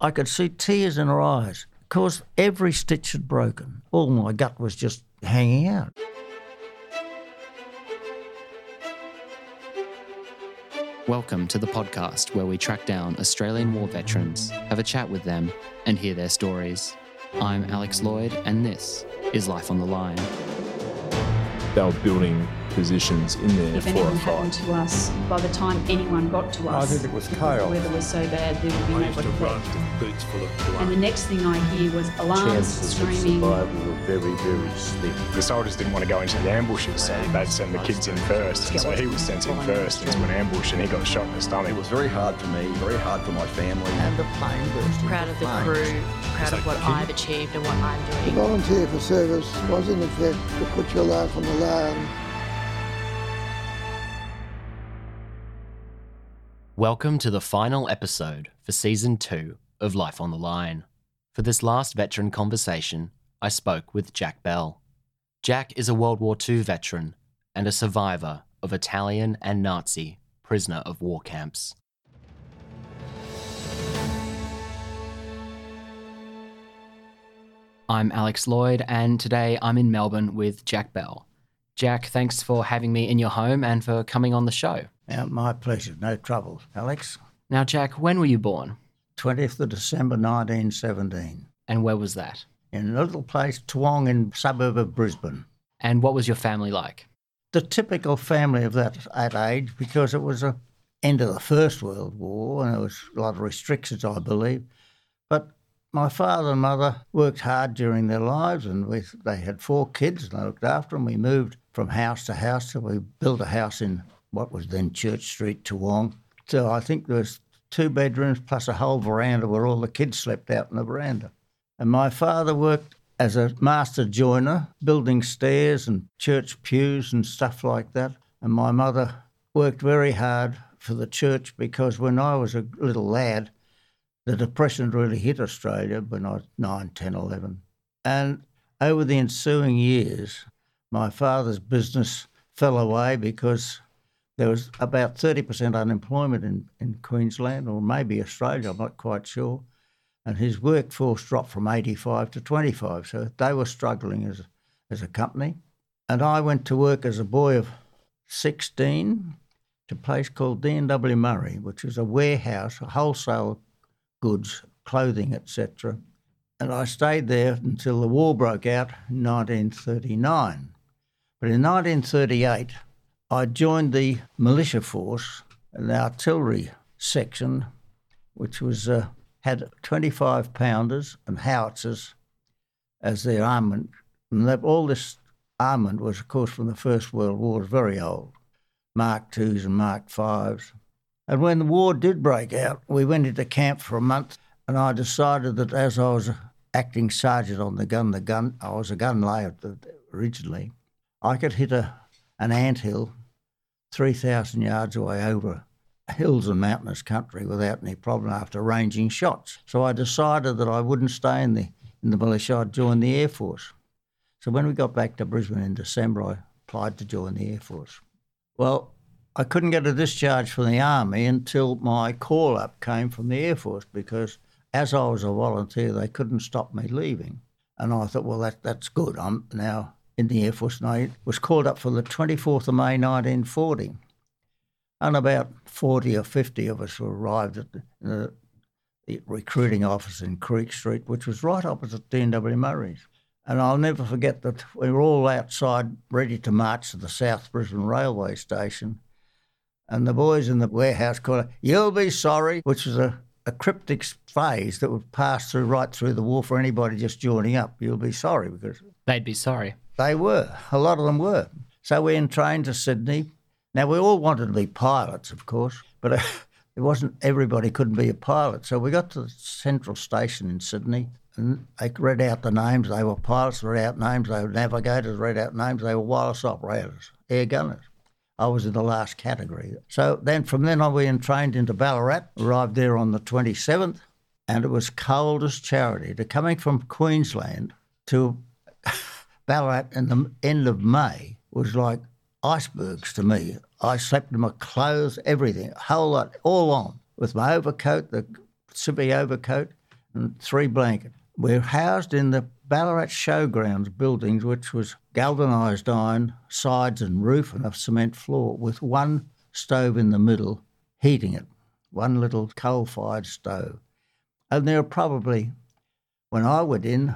I could see tears in her eyes because every stitch had broken. All my gut was just hanging out. Welcome to the podcast where we track down Australian war veterans, have a chat with them, and hear their stories. I'm Alex Lloyd, and this is Life on the Line. They were building positions in there If for anything a happened to us, by the time anyone got to us, I us, think it was chaos. the weather was so bad there would be I no to one left. boots full of And the next thing I hear was alarms, screaming. survival were very, very slim. The soldiers didn't want to go into the ambushes, so they'd send the kids in first. And so he was sent in first into an ambush and he got shot in the stomach. It was very hard for me, very hard for my family. And the plane burst proud of the flames. crew, proud of what I've achieved and what I'm To doing. volunteer for service was in effect to put your life on the line. Welcome to the final episode for season two of Life on the Line. For this last veteran conversation, I spoke with Jack Bell. Jack is a World War II veteran and a survivor of Italian and Nazi prisoner of war camps. I'm Alex Lloyd, and today I'm in Melbourne with Jack Bell. Jack, thanks for having me in your home and for coming on the show. Yeah, my pleasure, no trouble. Alex, Now, Jack, when were you born? 20th of December 1917, And where was that? in a little place, Toowong, in suburb of Brisbane. And what was your family like? the typical family of that, that age because it was a end of the First World War and there was a lot of restrictions, I believe. But my father and mother worked hard during their lives and we, they had four kids and I looked after them. We moved from house to house till we built a house in what was then Church Street, Toowong. So I think there was two bedrooms plus a whole veranda where all the kids slept out in the veranda. And my father worked as a master joiner, building stairs and church pews and stuff like that. And my mother worked very hard for the church because when I was a little lad, the Depression really hit Australia when I was 9, 10, 11. And over the ensuing years, my father's business fell away because there was about 30% unemployment in, in Queensland or maybe Australia, I'm not quite sure and his workforce dropped from 85 to 25. So they were struggling as, as a company. And I went to work as a boy of 16 to a place called D&W Murray, which was a warehouse, a wholesale goods, clothing, etc. And I stayed there until the war broke out in 1939. But in 1938, I joined the militia force, an artillery section, which was uh, had 25 pounders and howitzers as their armament. And that, all this armament was, of course, from the First World War, very old, Mark IIs and Mark Vs. And when the war did break out, we went into camp for a month, and I decided that as I was acting sergeant on the gun, the gun I was a gun layer originally, I could hit a an anthill 3,000 yards away over hills and mountainous country without any problem after ranging shots. So I decided that I wouldn't stay in the in the militia. I'd join the Air Force. So when we got back to Brisbane in December, I applied to join the Air Force. Well, I couldn't get a discharge from the army until my call up came from the Air Force because as I was a volunteer, they couldn't stop me leaving. And I thought, well, that, that's good. I'm now in the Air Force. I was called up for the 24th of May 1940 and about 40 or 50 of us arrived at the, the, recruiting office in Creek Street, which was right opposite D&W Murray's. And I'll never forget that we were all outside ready to march to the South Brisbane Railway Station. And the boys in the warehouse called, You'll be sorry, which was a, a cryptic phrase that would pass through right through the war for anybody just joining up. You'll be sorry because They'd be sorry. They were. A lot of them were. So we entrained to Sydney. Now we all wanted to be pilots, of course, but uh, it wasn't everybody couldn't be a pilot. So we got to the central station in Sydney, and they read out the names. They were pilots, read out names. They were navigators, read out names. They were wireless operators, air gunners. I was in the last category. So then from then on, we entrained into Ballarat. Arrived there on the 27th, and it was cold as charity. To coming from Queensland to Ballarat in the end of May was like icebergs to me. I slept in my clothes, everything, a whole lot, all on, with my overcoat, the Sippy overcoat. and three blankets. We're housed in the Ballarat Showgrounds buildings, which was galvanised iron, sides and roof, and a cement floor, with one stove in the middle heating it, one little coal fired stove. And there were probably, when I went in,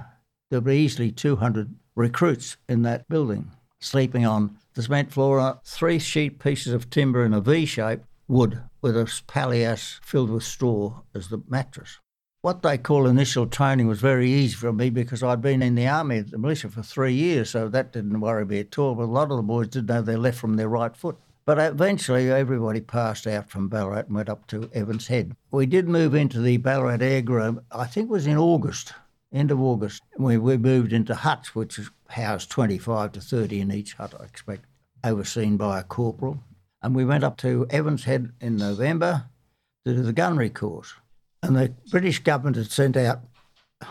there were easily 200 recruits in that building, sleeping on the cement floor, on three sheet pieces of timber in a V shape, wood, with a palliasse filled with straw as the mattress. What they call initial training was very easy for me because I'd been in the army, the militia, for three years, so that didn't worry me at all. But a lot of the boys didn't know they left from their right foot. But eventually, everybody passed out from Ballarat and went up to Evans Head. We did move into the Ballarat air Airgrove, I think it was in August, end of August. We, we moved into huts, which housed 25 to 30 in each hut, I expect, overseen by a corporal. And we went up to Evans Head in November to do the gunnery course. And the British government had sent out,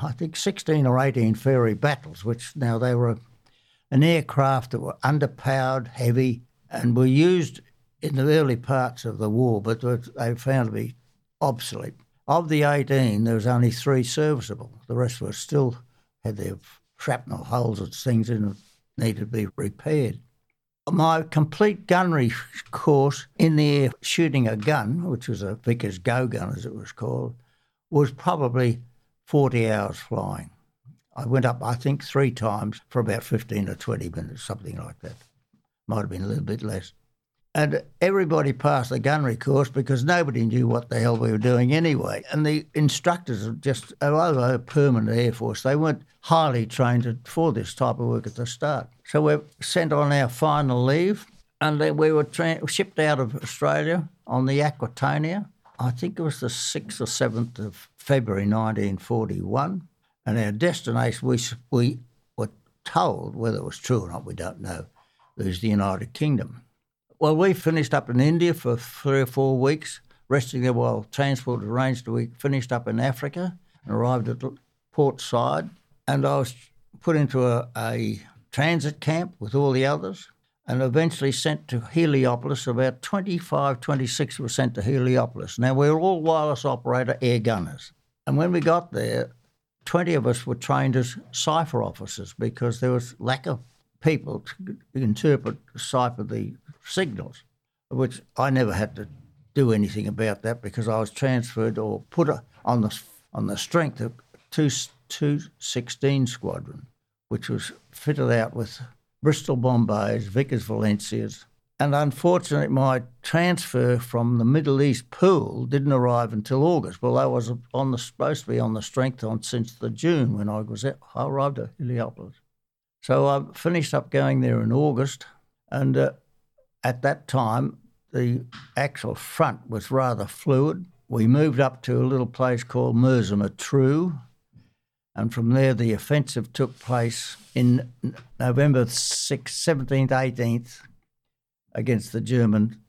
I think, 16 or 18 Fairey battles, which now they were an aircraft that were underpowered, heavy, and were used in the early parts of the war, but they were found to be obsolete. Of the 18, there was only three serviceable. The rest were still had their shrapnel holes and things in needed to be repaired. My complete gunnery course in the air shooting a gun, which was a Vickers Go gun as it was called, was probably 40 hours flying. I went up, I think, three times for about 15 or 20 minutes, something like that. Might have been a little bit less. And everybody passed the gunnery course because nobody knew what the hell we were doing anyway. And the instructors were just, although a permanent Air Force, they weren't highly trained for this type of work at the start. So we are sent on our final leave and then we were tra- shipped out of Australia on the Aquitania. I think it was the 6th or 7th of February 1941. And our destination, we, we were told, whether it was true or not, we don't know, was the United Kingdom. Well, we finished up in India for three or four weeks, resting there while transport arranged. We finished up in Africa and arrived at Port Said, and I was put into a, a transit camp with all the others and eventually sent to Heliopolis. About 25, 26 were sent to Heliopolis. Now, we were all wireless operator air gunners. And when we got there, 20 of us were trained as cipher officers because there was lack of people to interpret, cipher the signals, which I never had to do anything about that because I was transferred or put on the on the strength of two two sixteen squadron, which was fitted out with Bristol Bombays, Vickers Valentias, and unfortunately, my transfer from the Middle East pool didn't arrive until August. Well, I was on the supposed to be on the strength on since the June when I was at, I arrived at Heliopolis. So I finished up going there in August, and uh, at that time, the actual front was rather fluid. We moved up to a little place called Mersa Matruh, and from there the offensive took place in November 6th, 17th, 18th against the German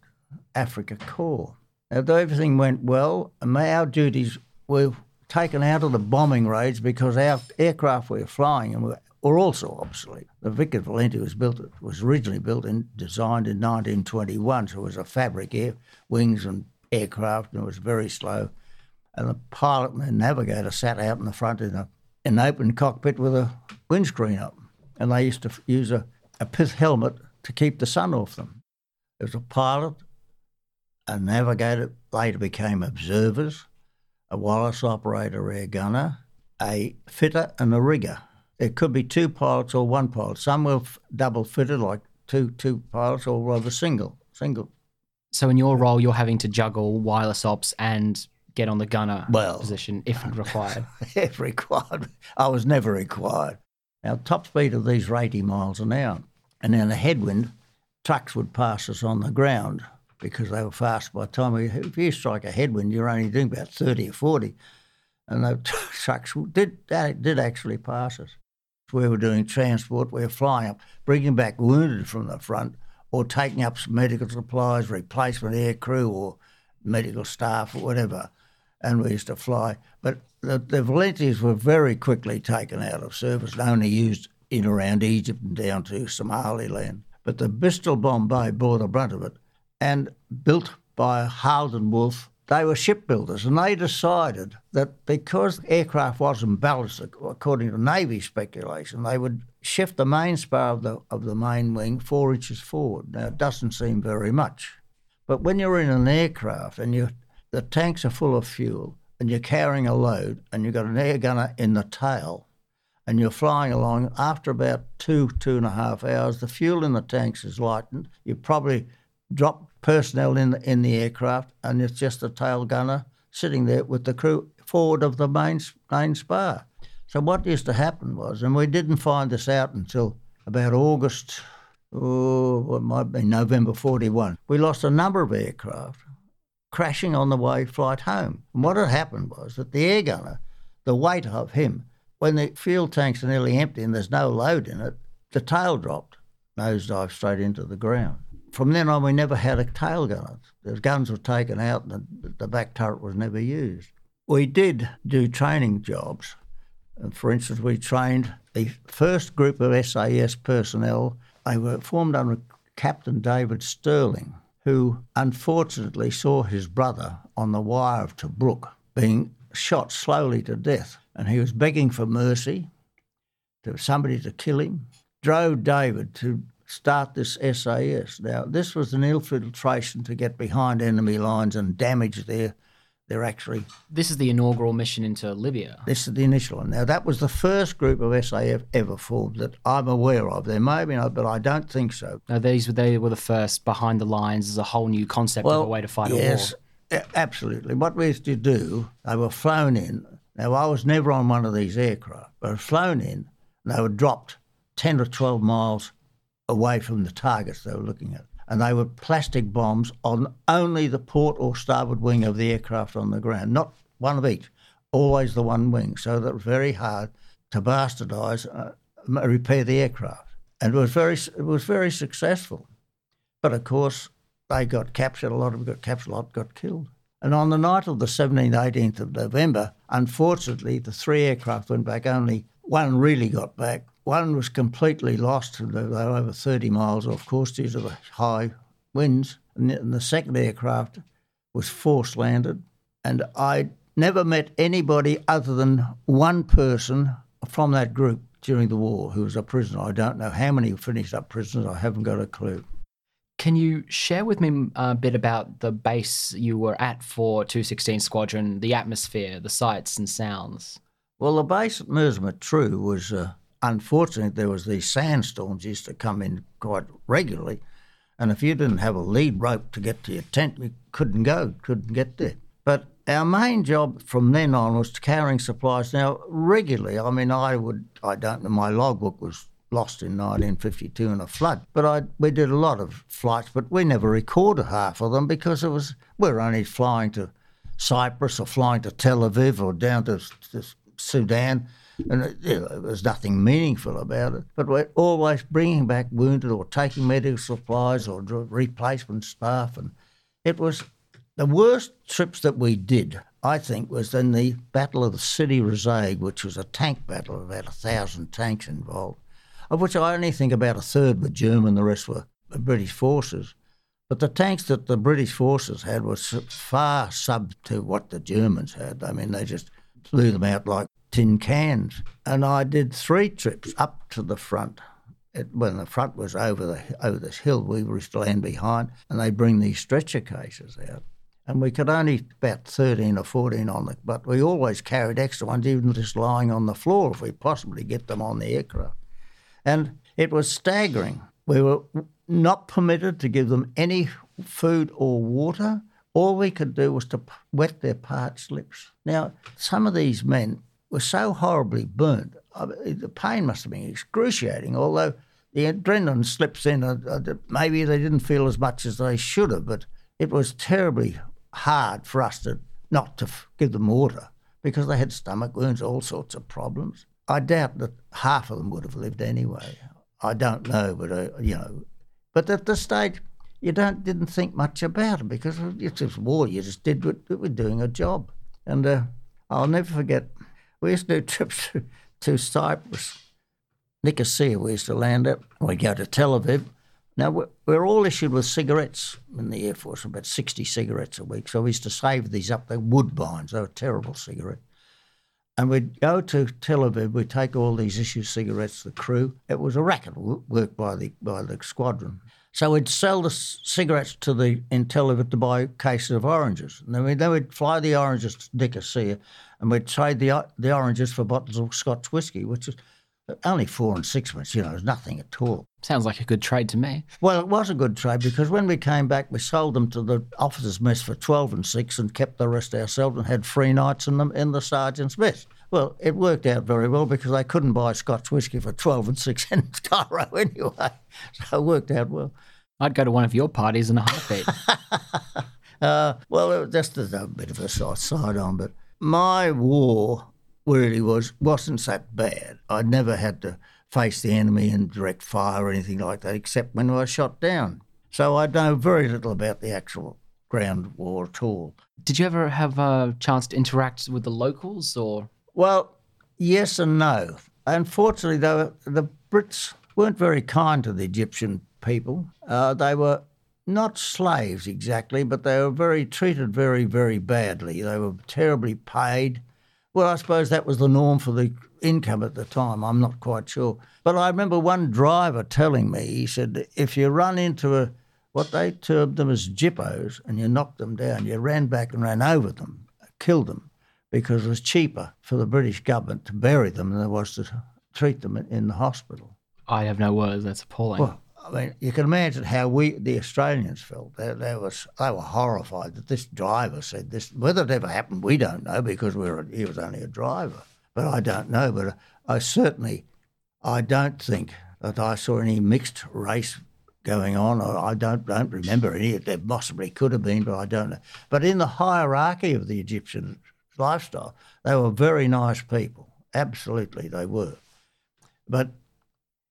Africa Corps. Now, though everything went well, our duties were taken out of the bombing raids because our aircraft we were flying and were were also obsolete. The Vickers Valentia was built was originally built and designed in 1921, so it was a fabric air wings and aircraft, and it was very slow. And the pilot and the navigator sat out in the front in a, an open cockpit with a windscreen up, and they used to use a, a pith helmet to keep the sun off them. There was a pilot, a navigator, later became observers, a wireless operator air gunner, a fitter, and a rigger it could be two pilots or one pilot. Some were double fitted, like two two pilots, or rather single single. So in your role, you're having to juggle wireless ops and get on the gunner well, position if required. if required, I was never required. Now top speed of these are 80 miles an hour, and in a headwind, trucks would pass us on the ground because they were fast. By the time we, if you strike a headwind, you're only doing about 30 or 40, and the trucks did did actually pass us we were doing transport, we were flying up, bringing back wounded from the front, or taking up some medical supplies, replacement air crew, or medical staff, or whatever. And we used to fly. But the, the were very quickly taken out of service and only used in around Egypt and down to Somaliland. But the Bristol Bombay bore the brunt of it and built by Harland and Wolff they were shipbuilders and they decided that because aircraft wasn't ballasted, according to Navy speculation, they would shift the main spar of the, of the main wing four inches forward. Now, it doesn't seem very much. But when you're in an aircraft and you the tanks are full of fuel and you're carrying a load and you've got an air gunner in the tail and you're flying along, after about two, two and a half hours, the fuel in the tanks is lightened. You probably drop personnel in in the aircraft and it's just the tail gunner sitting there with the crew forward of the main, main spar. So what used to happen was, and we didn't find this out until about August, oh, it might be November 41, we lost a number of aircraft crashing on the way flight home. And what had happened was that the air gunner, the weight of him, when the fuel tanks are nearly empty and there's no load in it, the tail dropped, nosedive straight into the ground. From then on, we never had a tail gunner. The guns were taken out and the, the back turret was never used. We did do training jobs. For instance, we trained the first group of SAS personnel. They were formed under Captain David Stirling, who unfortunately saw his brother on the wire of Tobruk being shot slowly to death. And he was begging for mercy, to somebody to kill him, drove David to start this SAS. Now, this was an infiltration to get behind enemy lines and damage their they're actually. This is the inaugural mission into Libya. This is the initial one. Now, that was the first group of SAS ever formed that I'm aware of. There may be, not, but I don't think so. No, these were they were the first behind the lines as a whole new concept well, of a way to fight yes, a war. Yes, absolutely. What we used to do, they were flown in. Now, I was never on one of these aircraft, but flown in, and they were dropped 10 or 12 miles away from the targets they were looking at and they were plastic bombs on only the port or starboard wing of the aircraft on the ground, not one of each, always the one wing. So that was very hard to bastardise, uh, repair the aircraft, and it was very it was very successful. But of course, they got captured. A lot of them got captured. A lot got killed. And on the night of the 17th, 18th of November, unfortunately, the three aircraft went back. Only one really got back, one was completely lost. They were over 30 miles off course due to the high winds. And the second aircraft was force landed. And I never met anybody other than one person from that group during the war who was a prisoner. I don't know how many finished up prisoners. I haven't got a clue. Can you share with me a bit about the base you were at for 216 Squadron, the atmosphere, the sights and sounds? Well, the base at Mersa was uh, unfortunately, there was these sandstorms used to come in quite regularly, and if you didn't have a lead rope to get to your tent, you couldn't go, couldn't get there. But our main job from then on was carrying supplies. Now, regularly, I mean, I would, I don't know, my logbook was lost in 1952 in a flood, but I, we did a lot of flights, but we never recorded half of them because it was, we were only flying to Cyprus or flying to Tel Aviv or down to, to Sudan and uh, you know, there was nothing meaningful about it. But we're always bringing back wounded or taking medical supplies or replacement staff, and it was the worst trips that we did. I think was in the Battle of the Sidi Rezegh, which was a tank battle, about a thousand tanks involved, of which I only think about a third were German, the rest were British forces. But the tanks that the British forces had were far sub to what the Germans had. I mean, they just blew them out like tin cans. And I did three trips up to the front. It, when the front was over the over this hill, we were land behind, and they bring these stretcher cases out. And we could only about 13 or 14 on the, but we always carried extra ones, even just lying on the floor if we possibly get them on the aircraft. And it was staggering. We were not permitted to give them any food or water. All we could do was to wet their parched lips. Now, some of these men were so horribly burnt. the pain must have been excruciating, although the adrenaline slips in. Maybe they didn't feel as much as they should have, but it was terribly hard for us to not to give them water because they had stomach wounds, all sorts of problems. I doubt that half of them would have lived anyway. I don't know, but uh, you know, but at this stage, you don't didn't think much about it because it's just war. You just did what we were doing a job, and uh, I'll never forget we used to do trips to, to Cyprus, Nicosia. We used to land at. We'd go to Tel Aviv, Now, we're, we're all issued with cigarettes in the Air Force, about 60 cigarettes a week. So we used to save these up. They're woodbines, they were terrible cigarettes. And we'd go to Tel Aviv, we'd take all these issued cigarettes the crew. It was a racket work by the, by the squadron. So we'd sell the cigarettes to the in to buy cases of oranges. And then we'd, then we'd fly the oranges to Nicosia and we'd trade the, the oranges for bottles of Scotch whiskey, which is only four and sixpence, you know, it was nothing at all. Sounds like a good trade to me. Well, it was a good trade because when we came back, we sold them to the officers' mess for 12 and 6 and kept the rest ourselves and had free nights in them in the sergeant's mess. Well, it worked out very well because they couldn't buy Scotch whisky for 12 and 6 in Cairo anyway. So it worked out well. I'd go to one of your parties in a heartbeat. uh, well, just a bit of a side on, but my war really was wasn't that bad. I never had to face the enemy in direct fire or anything like that, except when I was shot down. So I know very little about the actual ground war at all. Did you ever have a chance to interact with the locals, or? Well, yes and no. Unfortunately, though, the Brits weren't very kind to the Egyptian people. Uh, they were not slaves exactly, but they were very treated very, very badly. They were terribly paid. Well, I suppose that was the norm for the income at the time. I'm not quite sure. But I remember one driver telling me, he said, if you run into a what they termed them as jippos and you knock them down, you ran back and ran over them, killed them, because it was cheaper for the British government to bury them than it was to treat them in the hospital. I have no words. That's appalling. Well, I mean, you can imagine how we, the Australians, felt. They, they, was, they were horrified that this driver said this. Whether it ever happened, we don't know because we were, he was only a driver. But I don't know. But I certainly, I don't think that I saw any mixed race going on. I don't don't remember any. There possibly could have been, but I don't know. But in the hierarchy of the Egyptian lifestyle, they were very nice people. Absolutely, they were. But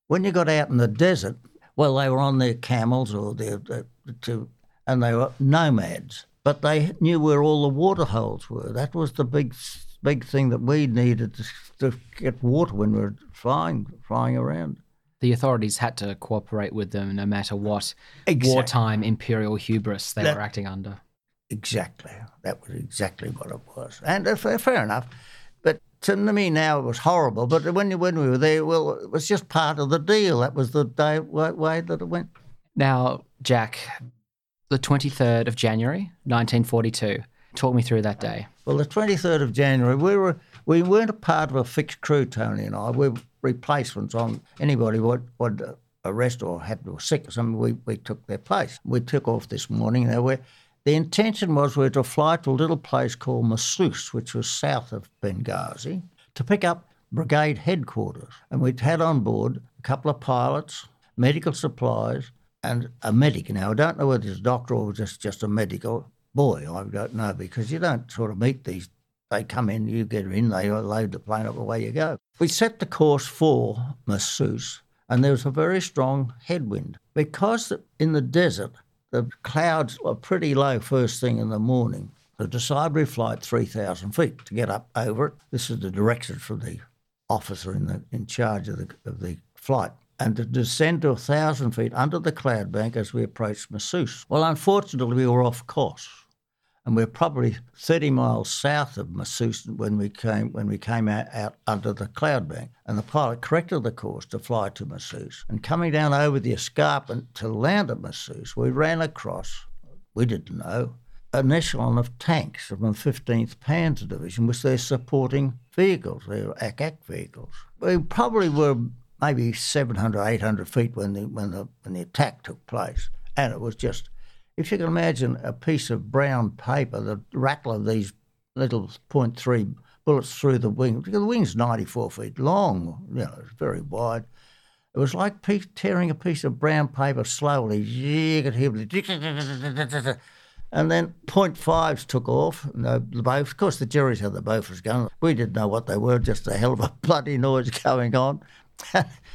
when you got out in the desert, well, they were on their camels or their, their to, and they were nomads. But they knew where all the water holes were. That was the big, big thing that we needed to, to get water when we were flying, flying around. The authorities had to cooperate with them no matter what exactly. wartime imperial hubris they that, were acting under. Exactly. That was exactly what it was. And uh, fair enough But to me now it was horrible, but when when we were there, well, it was just part of the deal. That was the day, way that it went. Now, Jack, the twenty third of January, nineteen forty two. Talk me through that day. Well, the twenty third of January, we were we weren't a part of a fixed crew, Tony and I. We were replacements on anybody would would arrest or had to sick or something. We we took their place. We took off this morning. Now we're the intention was we were to fly to a little place called Msus, which was south of Benghazi, to pick up brigade headquarters. And we'd had on board a couple of pilots, medical supplies, and a medic. Now, I don't know whether it's a doctor or just, just a medical boy. I don't know because you don't sort of meet these. They come in, you get in, they load the plane up, away you go. We set the course for Msus, and there was a very strong headwind. Because in the desert, the clouds were pretty low first thing in the morning. The decide we flight 3,000 feet to get up over it. This is the direction from the officer in, the, in charge of the, of the flight. And to descend to 1,000 feet under the cloud bank as we approached Msus. Well, unfortunately, we were off course and we're probably 30 miles south of Msus when we came when we came out, out under the cloud bank. And the pilot corrected the course to fly to Msus. And coming down over the escarpment to land at Msus, we ran across, we didn't know, an echelon of tanks from the 15th Panzer Division with their supporting vehicles, their ack vehicles. We probably were maybe 700, 800 feet when the, when the, when the attack took place. And it was just if you can imagine a piece of brown paper, the rattle of these little .3 bullets through the wing, because the wing's 94 feet long, you know, it's very wide. It was like tearing a piece of brown paper slowly. You could hear and then point fives took off. And the, both, of course, the Jerry's had the Bofors gun. We didn't know what they were, just a hell of a bloody noise going on.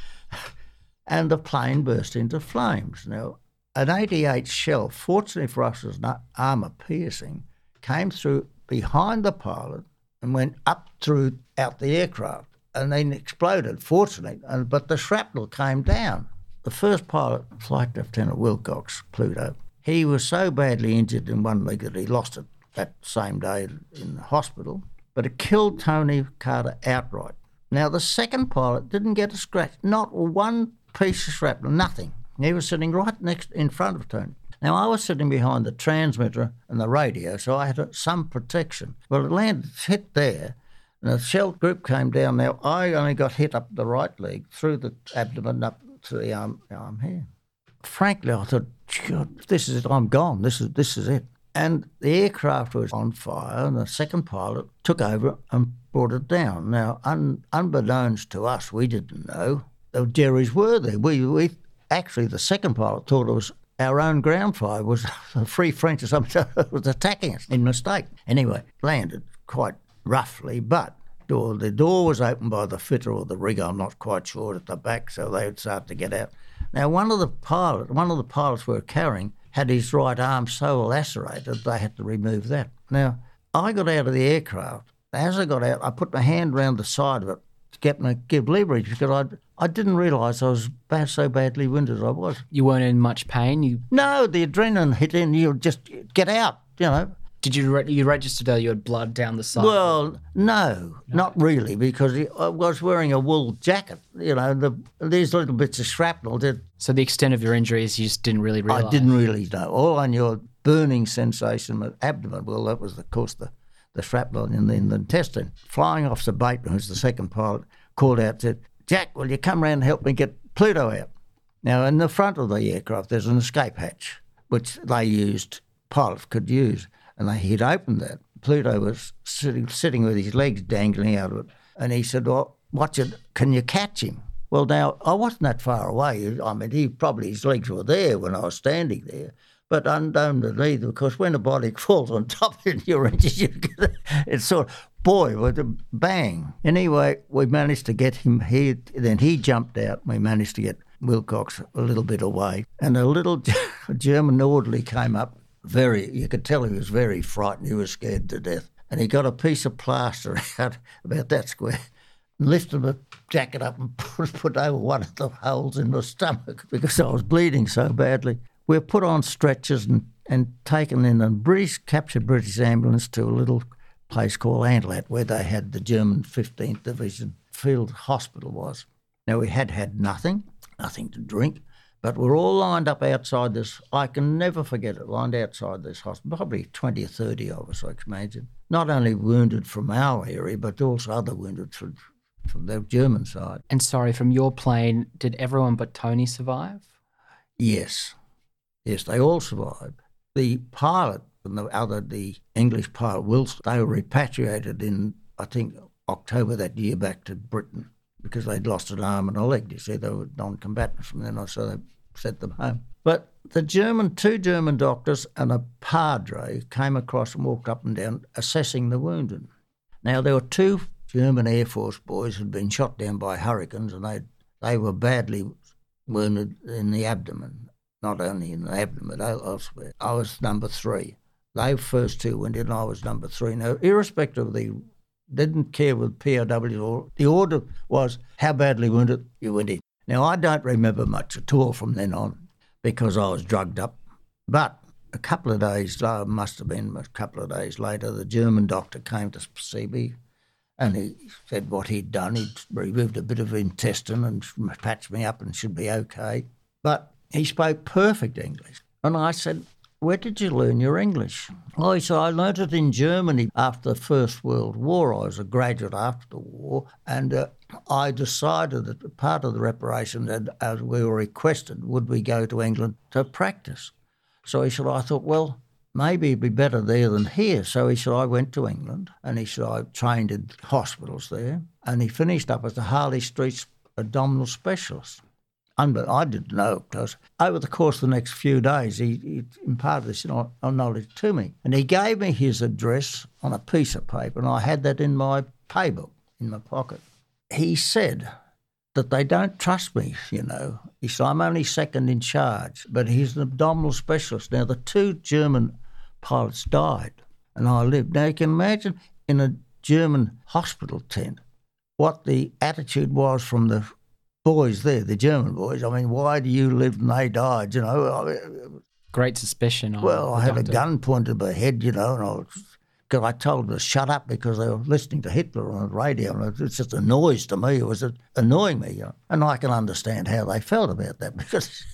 and the plane burst into flames. Now, an 88 shell, fortunately for us, was not armour piercing, came through behind the pilot and went up through out the aircraft and then exploded, fortunately. And, but the shrapnel came down the first pilot, Flight Lieutenant Wilcox, Pluto, he was so badly injured in one leg that he lost it that same day in the hospital, but it killed Tony Carter outright. Now, the second pilot didn't get a scratch, not one piece of shrapnel, nothing. He was sitting right next in front of Tony. Now, I was sitting behind the transmitter and the radio, so I had some protection. Well, it landed, hit there, and a shell group came down. Now, I only got hit up the right leg, through the abdomen, up to the arm, arm here. Frankly, I thought, this is it. I'm gone. This is this is it. And the aircraft was on fire, and the second pilot took over and brought it down. Now, un, unbeknownst to us, we didn't know the Jerry's were there. We, we actually the second pilot thought it was our own ground fire was a free French or something was attacking us in mistake. Anyway, landed quite roughly, but door the door was opened by the fitter or the rigger, I'm not quite sure at the back, so they would start to get out. Now one of the pilot one of the pilots we were carrying had his right arm so lacerated they had to remove that. Now I got out of the aircraft. As I got out, I put my hand round the side of it to get my give leverage because I I didn't realise I was bad, so badly wounded as I was. You weren't in much pain. You No, the adrenaline hit in. You just get out. You know. did you re- you registered that you had blood down the side? Well, no, not really, because I was wearing a wool jacket. You know, the, these little bits of shrapnel did. so the extent of your injuries, you just didn't really realize. I didn't really know. All I knew, a burning sensation in my abdomen. Well, that was, of course, the, the shrapnel in the, in the intestine. Flying off the Bateman, who's the second pilot, called out, said, Jack, will you come round and help me get Pluto out? Now, in the front of the aircraft, there's an escape hatch, which they used, pilots could use, and they, he'd opened that. Pluto was sitting, sitting with his legs dangling out of it, and he said, well, watch it, can you catch him? Well, now, I wasn't that far away. I mean, he probably, his legs were there when I was standing there. But me, because when a body falls on top of you and you're injured, get it's sort of, boy, with a bang. Anyway, we managed to get him. He then he jumped out. We managed to get Wilcox a little bit away, and a little German orderly came up. Very, you could tell he was very frightened. He was scared to death, and he got a piece of plaster out about that square. and Lifted the jacket up and put, put over one of the holes in my stomach because I was bleeding so badly. We were put on stretchers and, and taken in a British captured British ambulance to a little place called Antelat, where they had the German 15th Division field hospital was. Now we had had nothing, nothing to drink, but we're all lined up outside this. I can never forget it. Lined outside this hospital, probably 20 or 30 of us, I can imagine. Not only wounded from our area, but also other wounded from, from the German side. And sorry, from your plane, did everyone but Tony survive? Yes, yes, they all survived. The pilot and the other, the English pilot Wilson, they were repatriated in, I think, October that year back to Britain because they'd lost an arm and a leg. You see, they were non-combatants from then on, so they sent them home. But the German, two German doctors and a padre came across and walked up and down assessing the wounded. Now there were two German Air Force boys who'd been shot down by hurricanes, and they they were badly wounded in the abdomen, not only in abdomen, but elsewhere. I was number three. They first two went in, I was number three. Now, irrespective of the, didn't care with POWs or the order was how badly wounded you went in. Now, I don't remember much at all from then on because I was drugged up. But a couple of days, uh, must have been a couple of days later, the German doctor came to see me and he said what he'd done. He'd removed a bit of intestine and patched me up and should be okay. But he spoke perfect English. And I said, Where did you learn your English? Oh, he said, I learnt it in Germany after the First World War. I was a graduate after the war. And uh, I decided that part of the reparation, that as we were requested, would we go to England to practice? So he said, I thought, well, maybe it'd be better there than here. So he said, I went to England and he said, I trained in hospitals there. And he finished up as the Harley Street abdominal specialist. Unbe- I didn't know because over the course of the next few days, he, he imparted this knowledge to me. And he gave me his address on a piece of paper, and I had that in my paybook in my pocket. He said that they don't trust me, you know. He said, I'm only second in charge, but he's an abdominal specialist. Now, the two German pilots died, and I lived. Now, you can imagine in a German hospital tent what the attitude was from the boys there, the German boys. I mean, why do you live and they died? You know, Great suspicion. On well, I had a gun pointed at my head, you know, and I was. Because I told them to shut up because they were listening to Hitler on the radio, and it's just a noise to me. It was annoying me, you know? and I can understand how they felt about that because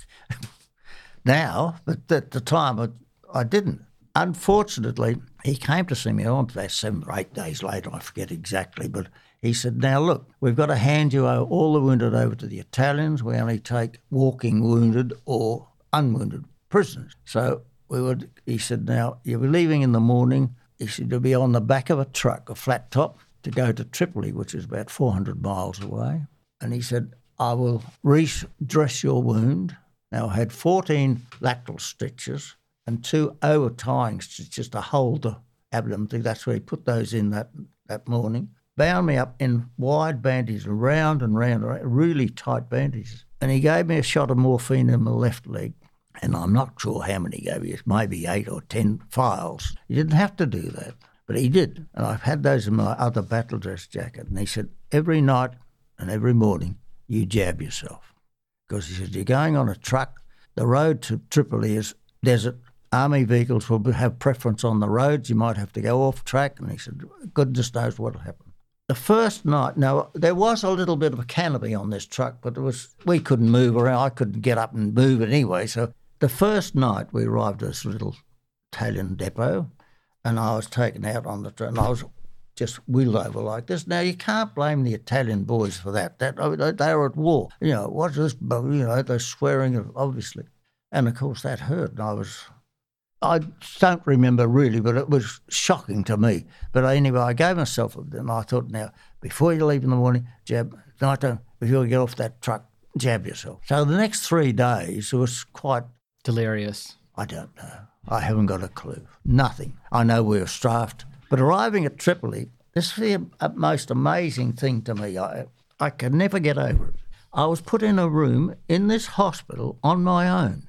now, but at the time, I, I didn't. Unfortunately, he came to see me on about seven or eight days later, I forget exactly, but he said, Now look, we've got to hand you all the wounded over to the Italians. We only take walking wounded or unwounded prisoners. So we would, he said, Now you'll be leaving in the morning. He said, You'll be on the back of a truck, a flat top, to go to Tripoli, which is about 400 miles away. And he said, I will redress your wound. Now, I had 14 lateral stitches and two over tying stitches to hold the abdomen. That's where he put those in that, that morning. Bound me up in wide bandages, round and round, really tight bandages. And he gave me a shot of morphine in my left leg. And I'm not sure how many he gave me, maybe eight or ten files. He didn't have to do that, but he did. And I've had those in my other battle dress jacket. And he said, every night and every morning, you jab yourself. Because he said, you're going on a truck. The road to Tripoli is desert. Army vehicles will have preference on the roads. You might have to go off track. And he said, goodness knows what'll happen. The first night, now there was a little bit of a canopy on this truck, but it was we couldn't move around. I couldn't get up and move it anyway. So the first night we arrived at this little Italian depot, and I was taken out on the train. I was just wheeled over like this. Now you can't blame the Italian boys for that. That I mean, they- were at war. You know what's this? You know they're swearing obviously, and of course that hurt. And I was I don't remember really, but it was shocking to me. But anyway, I gave myself a and I thought, now, before you leave in the morning, jab, night time, before you get off that truck, jab yourself. So the next three days was quite, Delirious. I don't know. I haven't got a clue. Nothing. I know we were strafed. But arriving at Tripoli, this is the uh, most amazing thing to me. I, I can never get over it. I was put in a room in this hospital on my own.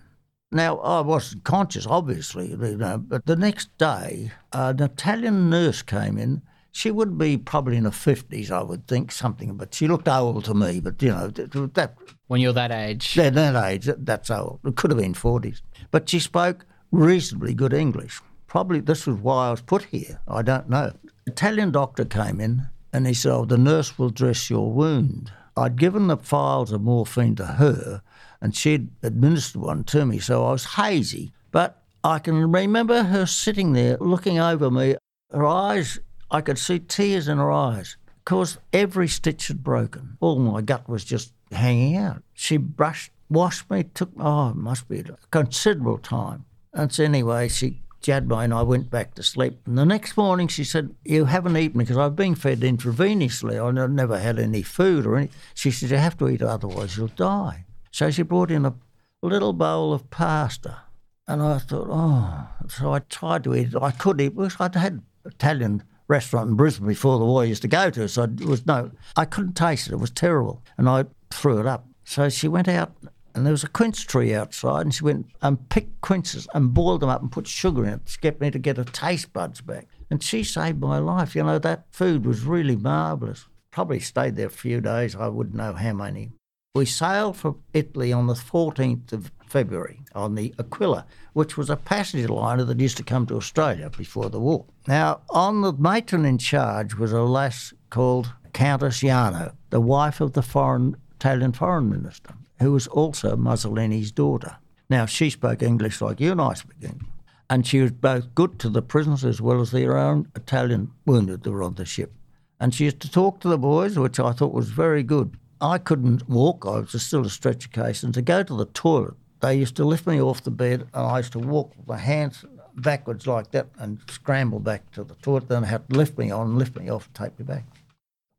Now, I wasn't conscious, obviously, you know, but the next day, an Italian nurse came in. She would be probably in her 50s, I would think, something, but she looked old to me. But, you know, th- th- that, When you're that age. at that age, that's old. It could have been 40s. But she spoke reasonably good English. Probably this was why I was put here. I don't know. Italian doctor came in and he said, Oh, the nurse will dress your wound. I'd given the files of morphine to her and she'd administered one to me, so I was hazy. But I can remember her sitting there looking over me. Her eyes, I could see tears in her eyes because every stitch had broken. All my gut was just hanging out. She brushed, washed me, took, oh, it must be a considerable time. And so anyway, she jabbed me and I went back to sleep. And the next morning she said, you haven't eaten because I've been fed intravenously. I've never had any food or anything. She said, you have to eat otherwise you'll die. So she brought in a little bowl of pasta. And I thought, oh, so I tried to eat it. I could eat because I'd had Italian restaurant in Brisbane before the war I used to go to. So it was no, I couldn't taste it. It was terrible. And I threw it up. So she went out and there was a quince tree outside and she went and picked quinces and boiled them up and put sugar in it to get me to get her taste buds back. And she saved my life. You know, that food was really marvellous. Probably stayed there a few days. I wouldn't know how many. We sailed for Italy on the 14th of February on the Aquila, which was a passenger liner that used to come to Australia before the war. Now, on the matron in charge was a lass called Countess Ciano, the wife of the foreign Italian foreign minister, who was also Mussolini's daughter. Now, she spoke English like you and I speak English. And she was both good to the prisoners as well as their own Italian wounded that were on the ship. And she used to talk to the boys, which I thought was very good. I couldn't walk, I was still a stretcher case, and to go to the toilet, they used to lift me off the bed and I used to walk with my hands backwards like that and scramble back to the toilet. Then they had to lift me on, lift me off, take me back.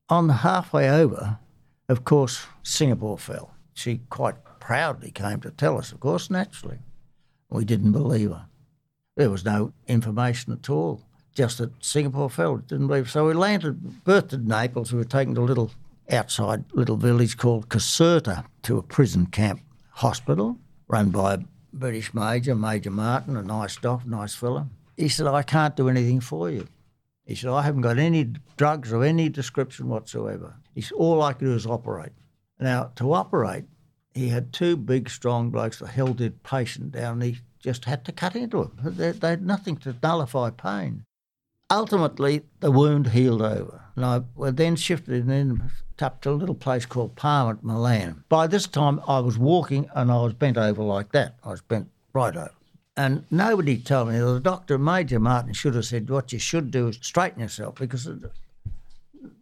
On halfway over, of course, Singapore fell. She quite proudly came to tell us, of course, naturally. We didn't believe her. There was no information at all, just that Singapore fell. Didn't believe. So we landed, berthed in Naples. We were taken to a little outside little village called Caserta to a prison camp hospital run by a British major, Major Martin, a nice doc, nice fellow. He said, I can't do anything for you. He said, I haven't got any drugs of any description whatsoever. He said, all I can do is operate. Now, to operate, he had two big, strong blokes that held the patient down. And he just had to cut into him. They, they had nothing to nullify pain. Ultimately, the wound healed over. And I then shifted in up to a little place called Palm at Milan. By this time, I was walking and I was bent over like that. I was bent right over. And nobody told me. The doctor, Major Martin, should have said, What you should do is straighten yourself because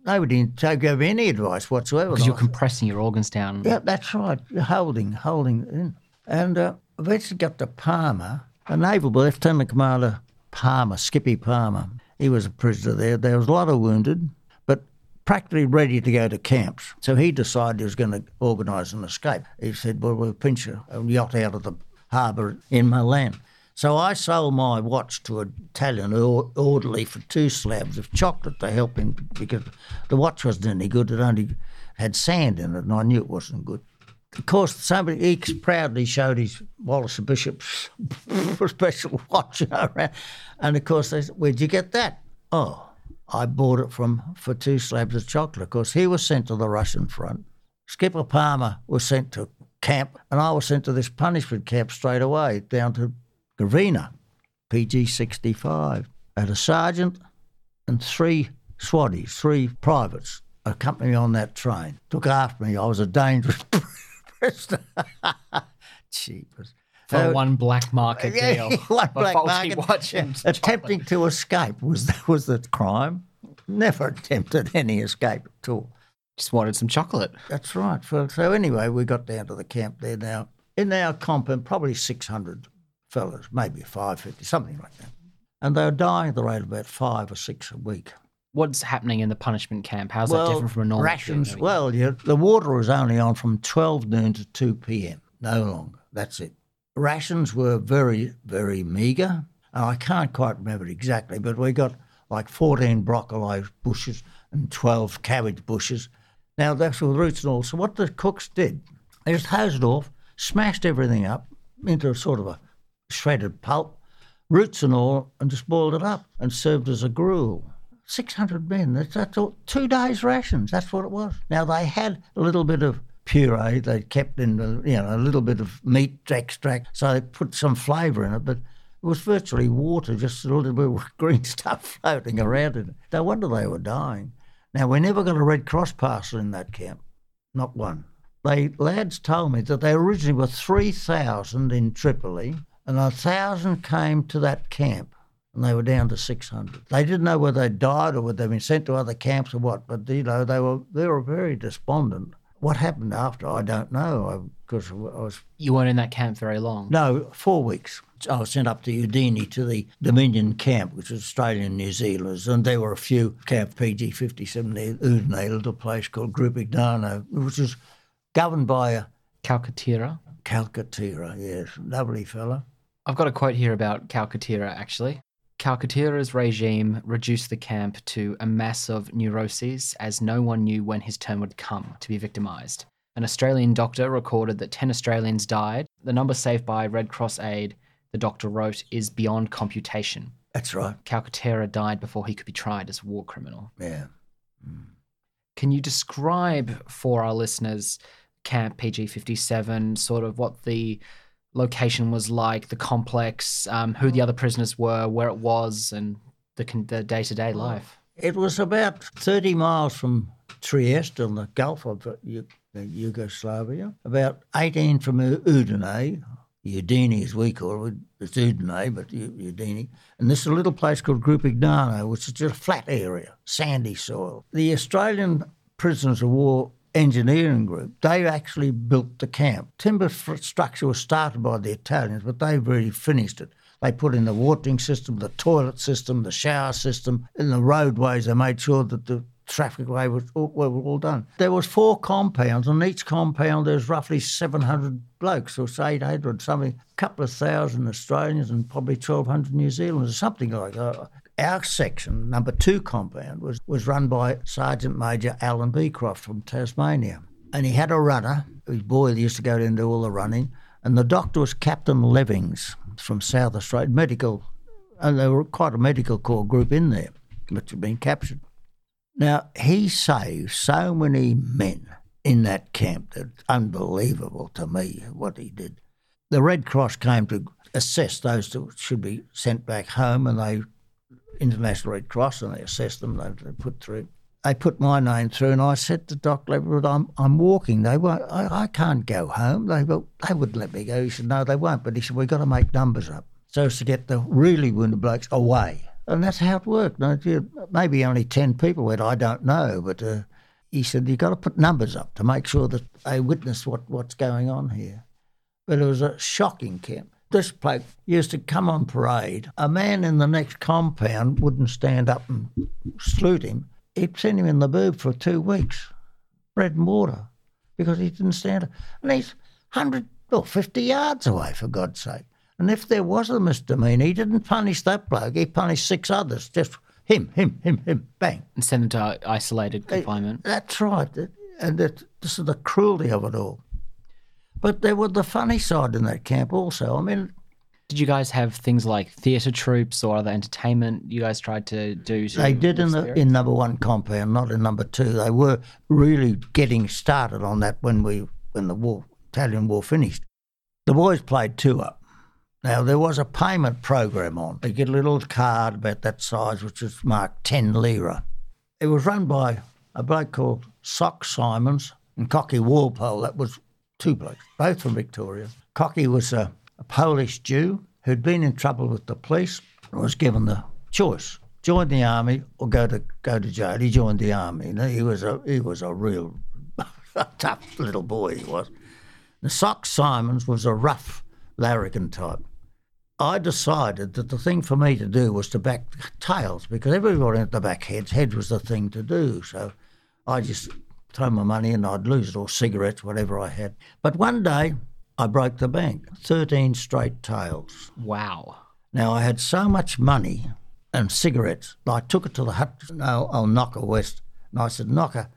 nobody gave any advice whatsoever. Because you're compressing your organs down. Yeah, that's right. You're holding, holding in. And uh, eventually got to Palma, a naval lieutenant commander, Palmer, Skippy Palmer. He was a prisoner there. There was a lot of wounded, practically ready to go to camps. So he decided he was going to organise an escape. He said, Well, we'll pinch a yacht out of the harbour in Milan. So I sold my watch to an Italian orderly for two slabs of chocolate to help him because the watch wasn't any good. It only had sand in it, and I knew it wasn't good. Of course, somebody he proudly showed his Wallace and Bishop's special watch, around. and of course they said, "Where'd you get that?" Oh, I bought it from for two slabs of chocolate. Of course, he was sent to the Russian front. Skipper Palmer was sent to camp, and I was sent to this punishment camp straight away down to Gravina, PG 65. I had a sergeant and three swatties, three privates accompanied me on that train. Took after me. I was a dangerous prisoner. Cheapers. For uh, one black market deal. one black market. Watch yeah. Attempting to escape was, was the crime. Never attempted any escape at all. Just wanted some chocolate. That's right. So, so anyway, we got down to the camp there now. In our compound, probably 600 fellas, maybe 550, something like that. And they were dying at the rate of about five or six a week. What's happening in the punishment camp? How's well, that different from a normal rations? Well, yeah, the water was only on from 12 noon to 2 p.m., no longer. That's it. Rations were very, very meagre. I can't quite remember exactly, but we got like 14 broccoli bushes and 12 cabbage bushes. Now, that's with roots and all. So, what the cooks did, they just hosed it off, smashed everything up into a sort of a shredded pulp, roots and all, and just boiled it up and served as a gruel. 600 men, that's, that's all, two days' rations, that's what it was. Now, they had a little bit of puree, they kept in, the, you know, a little bit of meat extract, so they put some flavour in it, but it was virtually water, just a little bit of green stuff floating around in it. No wonder they were dying. Now, we never got a Red Cross parcel in that camp, not one. They lads told me that they originally were 3,000 in Tripoli and a thousand came to that camp and they were down to 600. They didn't know whether they died or whether they'd been sent to other camps or what, but you know, they were, they were very despondent. What happened after, I don't know, because I, I was... You weren't in that camp very long? No, four weeks. I was sent up to Udine to the Dominion camp, which was Australian New Zealanders, and there were a few camp PG 57 there, Udine, a little place called Grupignano, which was governed by a. Calcaterra? Calcaterra, yes. Lovely fella. I've got a quote here about Calcaterra, actually. Calcaterra's regime reduced the camp to a mass of neuroses as no one knew when his turn would come to be victimised. An Australian doctor recorded that 10 Australians died. The number saved by Red Cross aid, the doctor wrote, is beyond computation. That's right. Calcaterra died before he could be tried as a war criminal. Yeah. Mm. Can you describe for our listeners Camp PG 57, sort of what the location was like, the complex, um, who the other prisoners were, where it was, and the the day to day life. It was about thirty miles from Trieste on the Gulf of Yugoslavia, about eighteen from Udine. Udine, as we call it, it's Udine, but Udine. And this is a little place called Grupignano, which is just a flat area, sandy soil. The Australian prisoners of war engineering group, they actually built the camp. Timber structure was started by the Italians, but they've really finished it. They put in the watering system, the toilet system, the shower system, in the roadways. They made sure that the traffic way was all, were all done. There was four compounds, and each compound there's roughly 700 blokes, or 800, something, a couple of thousand Australians and probably 1,200 New Zealanders, or something like that. Our section, number two compound, was, was run by Sergeant Major Alan Beecroft from Tasmania. And he had a runner, his boy used to go in and do all the running, and the doctor was Captain Levings from South Australia, medical, and there were quite a medical corps group in there, which had been captured. Now, he saved so many men in that camp. It's unbelievable to me what he did. The Red Cross came to assess those that should be sent back home, and they, International Red Cross, and they assessed them. They, they put through. They put my name through, and I said to Doc Leverett, "I'm I'm walking. They won't. I, I can't go home. They will, they would let me go." He said, "No, they won't." But he said, "We've got to make numbers up so as to get the really wounded blokes away." And that's how it worked. Maybe only 10 people went, I don't know. But uh, he said, you've got to put numbers up to make sure that they witness what, what's going on here. But it was a shocking camp. This bloke used to come on parade. A man in the next compound wouldn't stand up and salute him. He'd send him in the boob for two weeks, bread and water, because he didn't stand up. And he's 100 or 50 yards away, for God's sake. And if there was a misdemeanor, he didn't punish that bloke. He punished six others. Just him, him, him, him, bang. And send them to isolated confinement. That's right. And this is the cruelty of it all. But there was the funny side in that camp also. I mean, did you guys have things like theatre troops or other entertainment you guys tried to do? They did in the in number one compound, not in number two. They were really getting started on that when we when the war Italian war finished. The boys played two up. Now, there was a payment program on. They get a little card about that size, which is marked 10 lira. It was run by a bloke called Sock Simons and Cocky Walpole. That was two blokes, both from Victoria. Cocky was a, a Polish Jew who'd been in trouble with the police and was given the choice join the army or go to go to jail. He joined the army. He was a he was a real tough little boy. He was. The Sock Simons was a rough larrikin type. I decided that the thing for me to do was to back tails because everybody at the back heads. Heads was the thing to do. So I just throw my money and I'd lose it, or cigarettes, whatever I had. But one day I broke the bank 13 straight tails. Wow. Now I had so much money and cigarettes. I took it to the hut, no, I'll knock Knocker West. And I said, Knocker,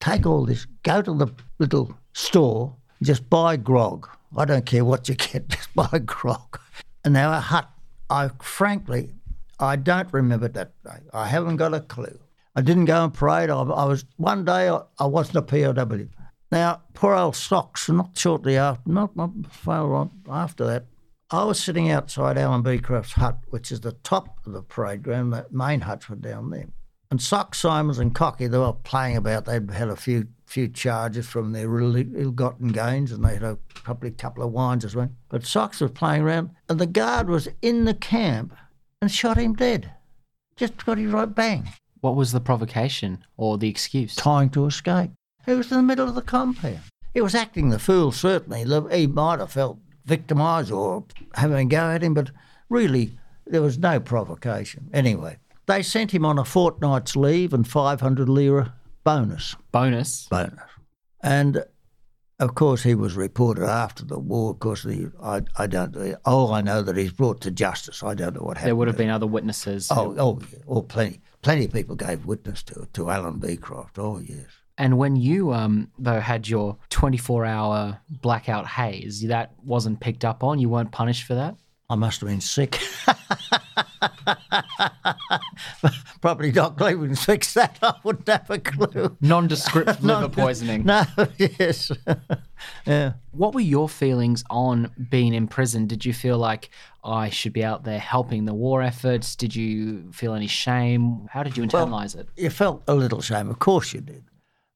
take all this, go to the little store, just buy grog. I don't care what you get, just buy grog. And now a hut. I frankly, I don't remember that day. I haven't got a clue. I didn't go on parade. I, I was one day. I, I, wasn't a POW. Now, poor old socks. Not shortly after, not, not far after that, I was sitting outside Alan Beecroft's hut, which is the top of the parade ground. The main huts were down there. And Sock Simons and Cocky, they were playing about. They'd had a few few charges from their ill-gotten gains, and they had a probably couple of wines as well. But Socks was playing around, and the guard was in the camp and shot him dead. Just got him right bang. What was the provocation or the excuse? Trying to escape. He was in the middle of the compound. He was acting the fool, certainly. He might have felt victimised or having a go at him, but really, there was no provocation. Anyway, they sent him on a fortnight's leave and 500 lira bonus. Bonus? Bonus. And of course, he was reported after the war. Of course, the, I, I don't. Oh, I know that he's brought to justice. I don't know what happened. There would have been other witnesses. Oh, oh, oh, plenty, plenty of people gave witness to to Alan Beecroft. Oh, yes. And when you, um, though, had your 24 hour blackout haze, that wasn't picked up on? You weren't punished for that? I must have been sick. Probably Doc Cleveland fixed that. I wouldn't have a clue. Nondescript liver poisoning. No, yes. yeah. What were your feelings on being in prison? Did you feel like I should be out there helping the war efforts? Did you feel any shame? How did you internalize well, it? You felt a little shame. Of course you did.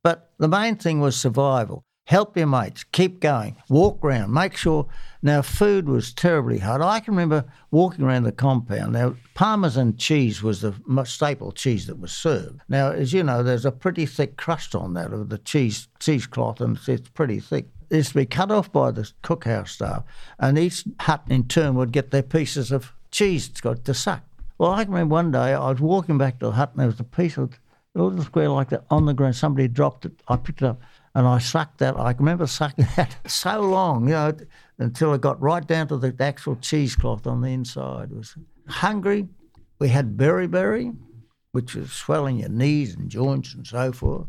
But the main thing was survival. Help your mates. Keep going. Walk around. Make sure. Now, food was terribly hard. I can remember walking around the compound. Now, Parmesan cheese was the staple cheese that was served. Now, as you know, there's a pretty thick crust on that of the cheese cheesecloth, and it's pretty thick. It used to be cut off by the cookhouse staff, and each hut in turn would get their pieces of cheese it's got to suck. Well, I can remember one day I was walking back to the hut, and there was a piece of a little square like that on the ground. Somebody dropped it. I picked it up and I sucked that. I remember sucking that so long, you know, until it got right down to the actual cheesecloth on the inside. It was hungry. We had beriberi, which was swelling your knees and joints and so forth.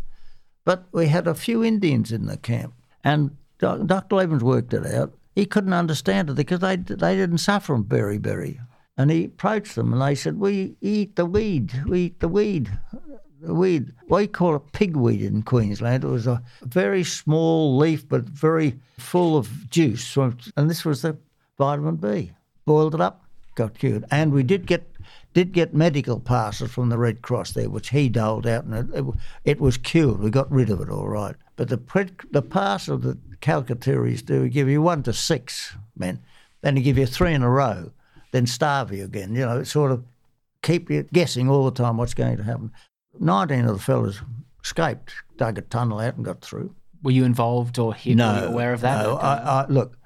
But we had a few Indians in the camp, and Dr. Evans worked it out. He couldn't understand it because they they didn't suffer from beriberi. And he approached them and they said, We eat the weed, we eat the weed. Weed. We call it pigweed in Queensland. It was a very small leaf, but very full of juice. And this was the vitamin B. Boiled it up, got cured. And we did get did get medical passes from the Red Cross there, which he doled out, and it, it, it was cured. We got rid of it all right. But the the parcel that Calcaterra's do give you one to six men, then they give you three in a row, then starve you again. You know, sort of keep you guessing all the time what's going to happen. 19 of the fellas escaped, dug a tunnel out and got through. Were you involved or no, were you aware of that? No, I, I, look,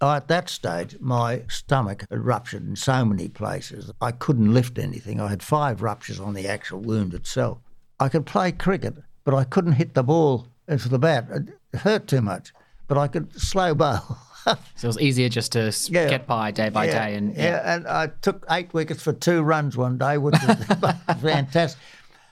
at that stage, my stomach had ruptured in so many places. I couldn't lift anything. I had five ruptures on the actual wound itself. I could play cricket, but I couldn't hit the ball into the bat. It hurt too much, but I could slow bowl. so it was easier just to yeah. get by day by yeah. day. And yeah. yeah, and I took eight wickets for two runs one day, which was fantastic.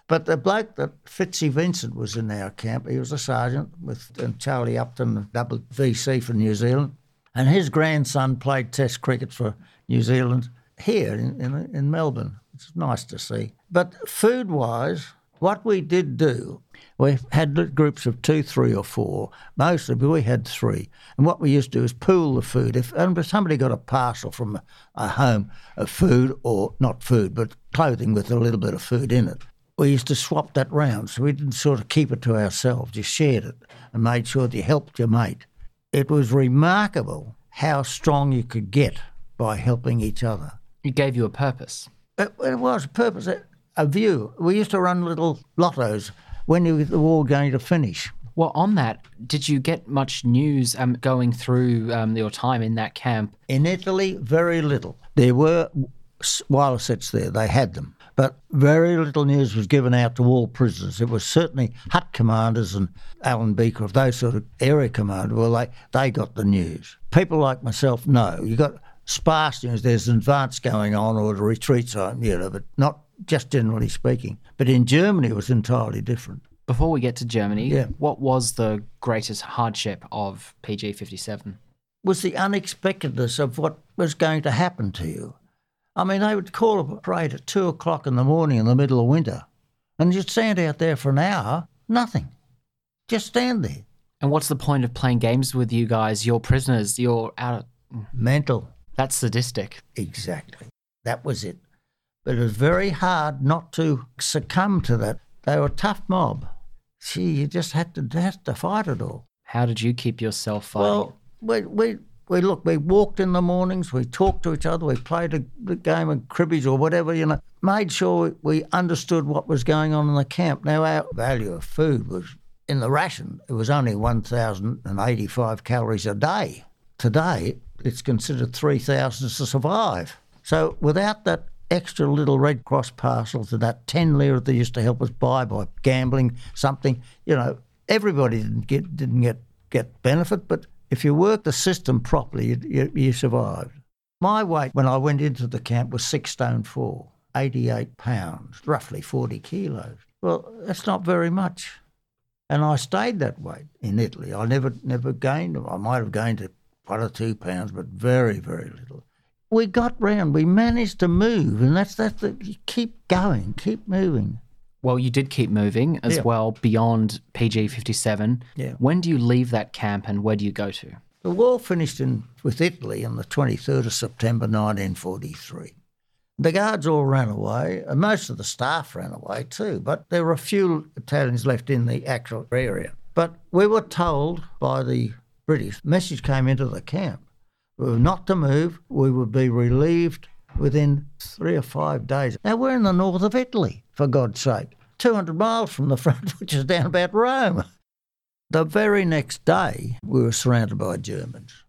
But the bloke that Fitzy Vincent was in our camp, he was a sergeant with and Charlie Upham, double VC for New Zealand, and his grandson played Test cricket for New Zealand here in, in, in Melbourne. It's nice to see. But food wise, what we did do, we had groups of two, three, or four. Mostly, we had three. And what we used to do is pool the food. If somebody got a parcel from a, a home of food, or not food, but clothing with a little bit of food in it, we used to swap that round. So we didn't sort of keep it to ourselves. You shared it and made sure that you helped your mate. It was remarkable how strong you could get by helping each other. It gave you a purpose. It, it was a purpose, a, a, view. We used to run little lottos when you, the war going to finish. Well, on that, did you get much news um, going through um, your time in that camp? In Italy, very little. There were wireless sets there, they had them. But very little news was given out to all prisoners. It was certainly hut commanders and Alan Beecroft, those sort of area commanders, well, they, they got the news. People like myself, no. You got sparse news. There's an advance going on or a retreat zone, you know, but not just generally speaking. But in Germany, it was entirely different. Before we get to Germany, yeah. what was the greatest hardship of PG 57? Was the unexpectedness of what was going to happen to you. I mean, they would call a parade at two o'clock in the morning in the middle of winter, and you'd stand out there for an hour, nothing. Just stand there. And what's the point of playing games with you guys? You're prisoners. You're out of. Mental. That's sadistic. Exactly. That was it. But it was very hard not to succumb to that. They were a tough mob. See, you just had to, had to fight it all. How did you keep yourself fighting? Well, we, we we look, we walked in the mornings, we talked to each other, we played a, game of cribbage or whatever, you know, made sure we understood what was going on in the camp. Now, our value of food was in the ration, it was only 1,085 calories a day. Today, it's considered 3,000 to survive. So, without that extra little Red Cross parcel to that 10 lira they used to help us buy by gambling something, you know, everybody didn't get, didn't get, get benefit, but if you worked the system properly, you, you, you survived. My weight when I went into the camp was six stone four, 88 pounds, roughly 40 kilos. Well, that's not very much. And I stayed that weight in Italy. I never never gained. I might have gained one or two pounds, but very, very little. We got round. We managed to move, and that's that's the keep going, keep moving. Well, you did keep moving as Yeah. well beyond PG 57. Yeah. When do you leave that camp and where do you go to? The war finished in, with Italy on the 23rd of September 1943. The guards all ran away, and most of the staff ran away too, but there were a few Italians left in the actual area. But we were told by the British, message came into the camp, we were not to move, we would be relieved within three or five days. Now we're in the north of Italy, for God's sake, 200 miles from the front, which is down about Rome. The very next day, we were surrounded by Germans.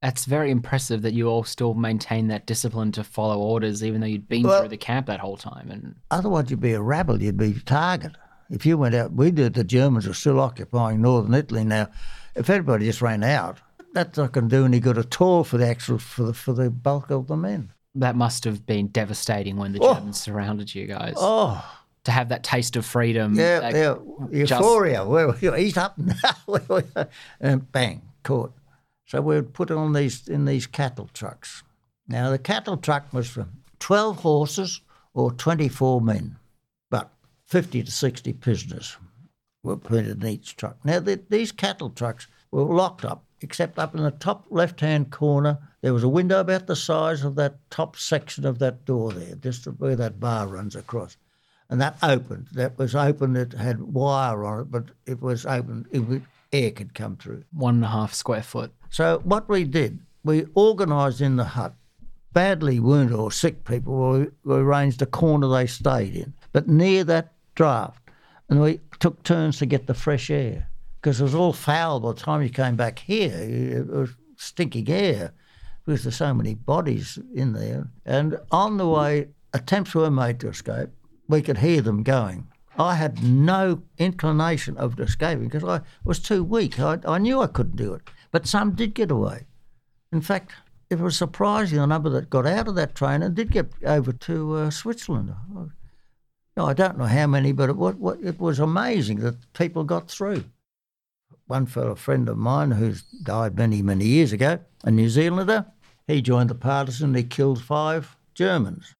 That's very impressive that you all still maintain that discipline to follow orders, even though you'd been Well- through the camp that whole time. And Otherwise, you'd be a rabble, you'd be target. If you went out, we did, the Germans are still occupying northern Italy now. If everybody just ran out, that's not going to do any good at all for the actual, for the, for the bulk of the men. That must have been devastating when the Oh. Germans surrounded you guys. Oh, To have that taste of freedom. yeah, yeah, just- euphoria. Well, he's up now. and bang, caught. So we would put on these in these cattle trucks. Now the cattle truck was for twelve horses or twenty-four men, but 50 to 60 prisoners were put in each truck. Now, the, these cattle trucks were locked up, except up in the top left hand corner, there was a window about the size of that top section of that door there, just where that bar runs across. And that opened. That was open. It had wire on it, but it was open. It air could come through. One and a half square foot. So what we did, we organised in the hut. Badly wounded or sick people, we, we arranged a corner they stayed in, but near that draft, and we took turns to get the fresh air because it was all foul by the time you came back here. It was stinking air because there's so many bodies in there. And on the way, attempts were made to escape. We could hear them going. I had no inclination of escaping because I was too weak. I, I knew I couldn't do it. But some did get away. In fact, it was surprising the number that got out of that train and did get over to uh, Switzerland. No, I don't know how many, but it was, it was amazing that people got through. One fellow friend of mine who's died many, many years ago, a New Zealander, he joined the partisan, he killed five Germans.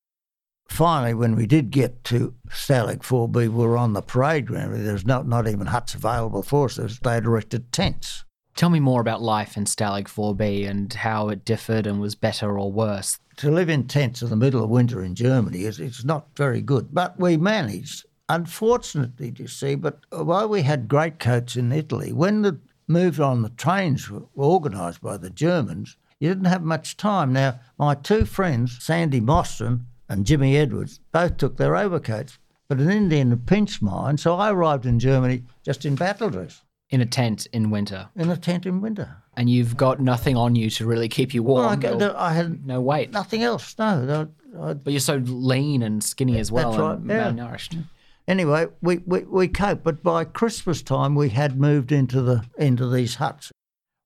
Finally, when we did get to Stalag 4B, we were on the parade ground. There was not, not even huts available for us. They had erected tents. Tell me more about life in Stalag 4B and how it differed and was better or worse. To live in tents in the middle of winter in Germany is it's not very good, but we managed. Unfortunately, you see, but while we had great coats in Italy, when the moved on the trains were organised by the Germans, you didn't have much time. Now, my two friends, Sandy Mostyn and Jimmy Edwards, both took their overcoats, but an Indian pinched mine, so I arrived in Germany just in battle dress. In a tent in winter. In a tent in winter. And you've got nothing on you to really keep you warm. Well, I, I, had no weight. Nothing else. No. I, but you're so lean and skinny as well. That's right. And yeah. malnourished. Anyway, we, we, we coped, but by Christmas time we had moved into the into these huts.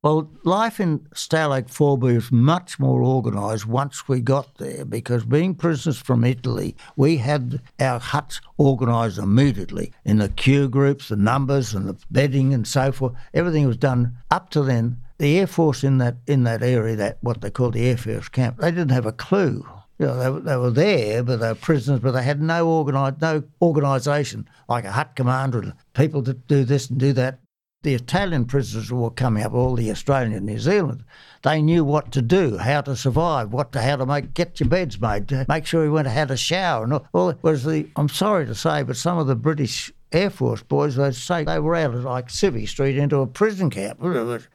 Well, life in Stalag 4B was much more organised once we got there because being prisoners from Italy, we had our huts organised immediately in the queue groups, the numbers and the bedding and so forth. Everything was done up to then. The Air Force in that in that area, that what they called the Air Force camp, they didn't have a clue. You know, they, they were there, but they were prisoners, but they had no organised, no organisation like a hut commander and people to do this and do that the Italian prisoners were coming up, all the Australian and New Zealand, they knew what to do, how to survive, what to, how to make get your beds made, to make sure you went had a shower. And all, was the I'm sorry to say, but some of the British Air Force boys, they'd say they were out of like Civvy Street into a prison camp.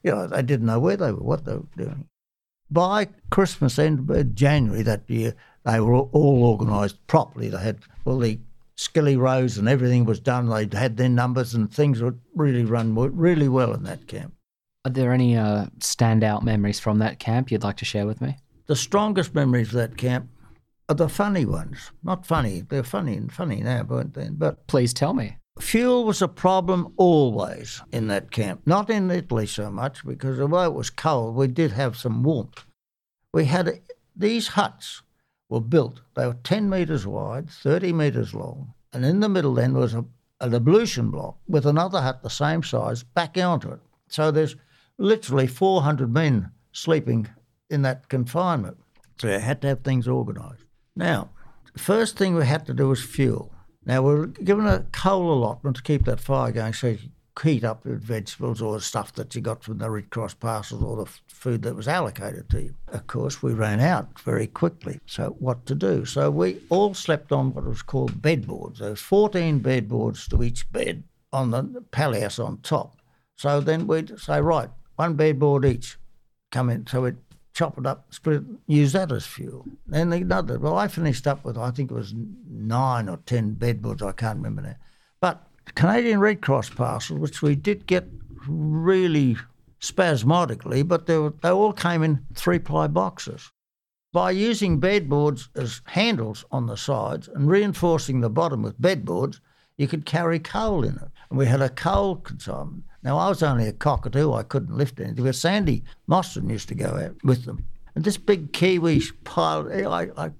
You know, they didn't know where they were, what they were doing. By Christmas end, January that year, they were all organised properly. They had all the Skilly Rows and everything was done. They had their numbers and things would really run really well in that camp. Are there any uh, standout memories from that camp you'd like to share with me? The strongest memories of that camp are the funny ones. Not funny, they're funny and funny now, weren't they? But please tell me. Fuel was a problem always in that camp. Not in Italy so much because although it was cold, we did have some warmth. We had these huts were built. They were 10 metres wide, 30 metres long, and in the middle then was a, an ablution block with another hut the same size back onto it. So there's literally 400 men sleeping in that confinement. So you had to have things organised. Now, the first thing we had to do was fuel. Now, we we're given a coal allotment to keep that fire going so you heat up with vegetables or the stuff that you got from the Red Cross parcels or the food that was allocated to you. Of course, we ran out very quickly. So, what to do? So, we all slept on what was called bedboards. There was 14 bedboards to each bed on the palliasse on top. So then we'd say, right, one bedboard each, come in. So we'd chop it up, split it, use that as fuel. Then another. Well, I finished up with, I think it was nine or ten bedboards, I can't remember now. But Canadian Red Cross parcels, which we did get really spasmodically, but they, were, they all came in three ply boxes. By using bedboards as handles on the sides and reinforcing the bottom with bedboards, you could carry coal in it. And we had a coal consignment. Now, I was only a cockatoo, I couldn't lift anything, but Sandy Mostyn used to go out with them. And this big Kiwi pilot, I, I,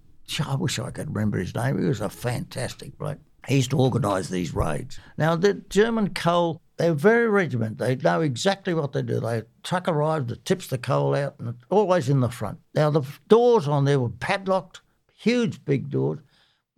I wish I could remember his name, he was a fantastic bloke. He used to organise these raids. Now, the German coal, they're very regimented. They know exactly what they do. They truck arrives, it tips the coal out, and it's always in the front. Now, the doors on there were padlocked, huge big doors.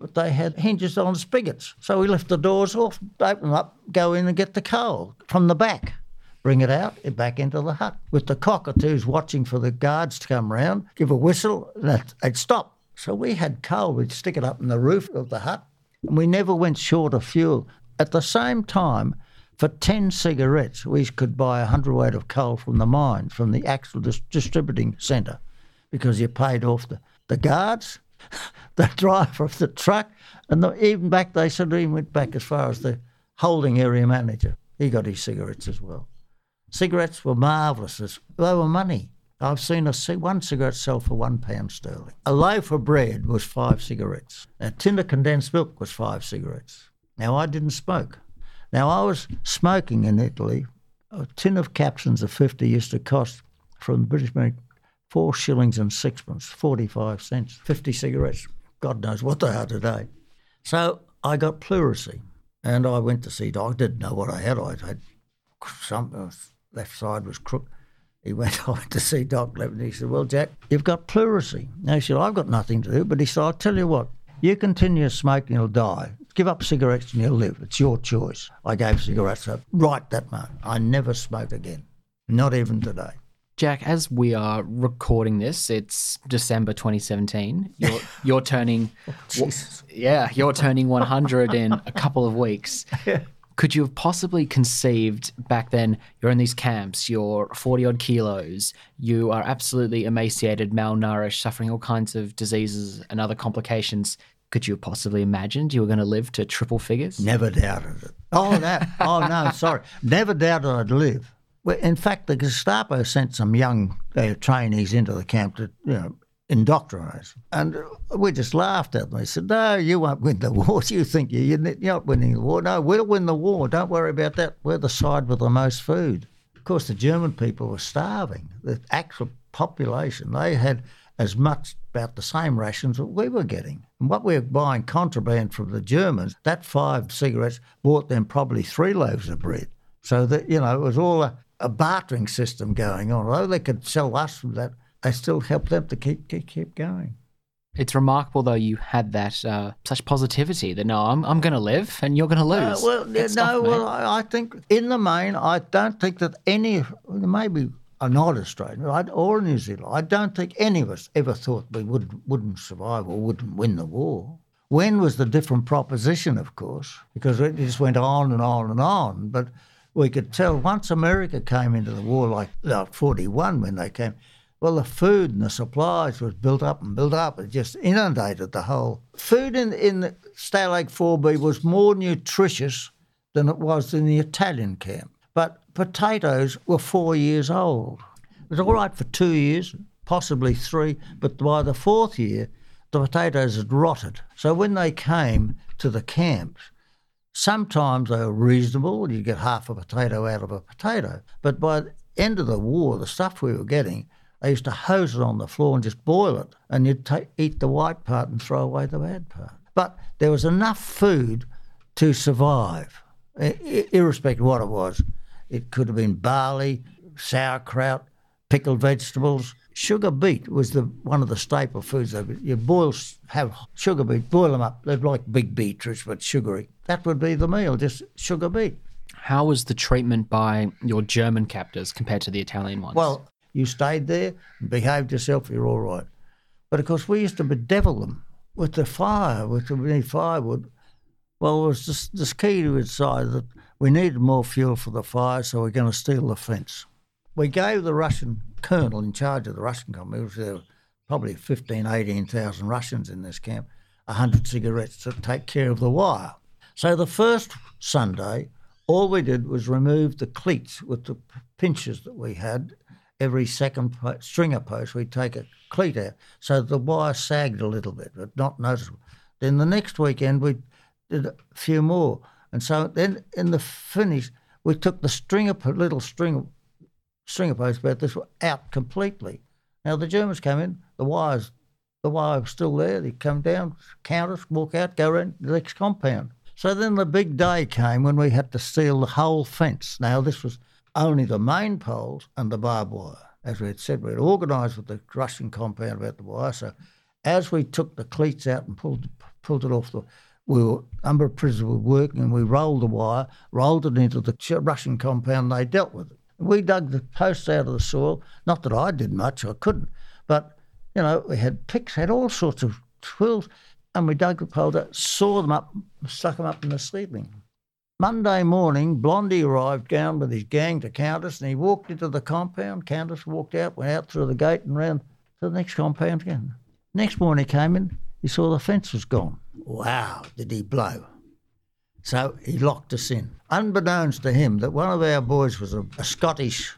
But they had hinges on spigots. So we lift the doors off, open them up, go in and get the coal from the back. Bring it out, back into the hut. With the cockatoos watching for the guards to come round, give a whistle, and they'd stop. So we had coal, we'd stick it up in the roof of the hut, and we never went short of fuel. At the same time, for 10 cigarettes, we could buy a hundredweight of coal from the mine, from the actual dis- distributing centre, because you paid off the, the guards, the driver of the truck, and the, even back, they said, even went back as far as the holding area manager. He got his cigarettes as well. Cigarettes were marvellous. They were money. I've seen a, one cigarette sell for one pound sterling. A loaf of bread was five cigarettes. A tin of condensed milk was five cigarettes. Now, I didn't smoke. Now, I was smoking in Italy. A tin of capsules of 50 used to cost, from the British four shillings and sixpence, 45 cents. 50 cigarettes. God knows what they are today. So I got pleurisy and I went to see doctor. I didn't know what I had. I had some uh, left side was crook. He went on to see Doc Levin. He said, Well, Jack, you've got pleurisy. Now, he said, I've got nothing to do. But he said, I'll tell you what, you continue smoking, you'll die. Give up cigarettes and you'll live. It's your choice. I gave cigarettes up right that moment. I never smoked again, not even today. Jack, as we are recording this, it's December 2017. You're, you're turning, oh, yeah, you're turning 100 in a couple of weeks. Could you have possibly conceived back then? You're in these camps, you're 40 odd kilos, you are absolutely emaciated, malnourished, suffering all kinds of diseases and other complications. Could you have possibly imagined you were going to live to triple figures? Never doubted it. Oh, that. oh, no, sorry. Never doubted I'd live. In fact, the Gestapo sent some young uh, trainees into the camp to, you know, indoctrinate. And we just laughed at them. We said, No, you won't win the war. You think you're not winning the war. No, we'll win the war. Don't worry about that. We're the side with the most food. Of course, the German people were starving. The actual population, they had as much about the same rations that we were getting. And what we were buying contraband from the Germans, that five cigarettes bought them probably three loaves of bread. So that, you know, it was all a, a bartering system going on. Although they could sell us from that, they still helped them to keep, keep, keep going. It's remarkable, though, you had that uh, such positivity that no, I'm, I'm going to live and you're going to lose. Uh, well, no, well, I, I, think in the main, I don't think that any, maybe not Australian or New Zealand, I don't think any of us ever thought we would, wouldn't survive or wouldn't win the war. When was the different proposition, of course, because it just went on and on and on. But we could tell once America came into the war, like, like 41 when they came, well, the food and the supplies was built up and built up. It just inundated the whole. Food in, in Stalag 4B was more nutritious than it was in the Italian camp. But potatoes were four years old. It was all right for two years, possibly three, but by the fourth year, the potatoes had rotted. So when they came to the camps, sometimes they were reasonable. You get half a potato out of a potato. But by the end of the war, the stuff we were getting they used to hose it on the floor and just boil it, and you'd take, eat the white part and throw away the bad part. But there was enough food to survive, irrespective of what it was. It could have been barley, sauerkraut, pickled vegetables. Sugar beet was the one of the staple foods. You boil, have sugar beet, boil them up. They're like big beetroots, but sugary. That would be the meal, just sugar beet. How was the treatment by your German captors compared to the Italian ones? Well, you stayed there behaved yourself, you're all right. But of course, we used to bedevil them with the fire, with the firewood. Well, it was just this key to decide that we needed more fuel for the fire, so we're going to steal the fence. We gave the Russian colonel in charge of the Russian company, which there were probably 15, 18,000 Russians in this camp, 100 cigarettes to take care of the wire. So the first Sunday, all we did was remove the cleats with the pinches that we had every second stringer post, we'd take a cleat out so the wire sagged a little bit, but not noticeable. Then the next weekend we did a few more, and so then in the finish we took the stringer little string stringer post about this were out completely. Now the Germans came in, the wires the wire was still there. They come down, count us, walk out, go around the next compound. So then the big day came when we had to steal the whole fence. Now this was only the main poles and the barbed wire. As we had said, we had organised with the Russian compound about the wire, so As we took the cleats out and pulled pulled it off the, we were a number of prisoners were working, and we rolled the wire, rolled it into the Russian compound. and They dealt with it. We dug the posts out of the soil. Not that I did much, I couldn't, but you know we had picks, had all sorts of tools, and we dug the poles out, saw them up, stuck them up in the ceiling. Monday morning, Blondie arrived down with his gang to count us, and he walked into the compound. Countess walked out, went out through the gate and round to the next compound again. Next morning he came in, he saw the fence was gone. Wow, did he blow? So he locked us in. Unbeknownst to him, that one of our boys was a, a Scottish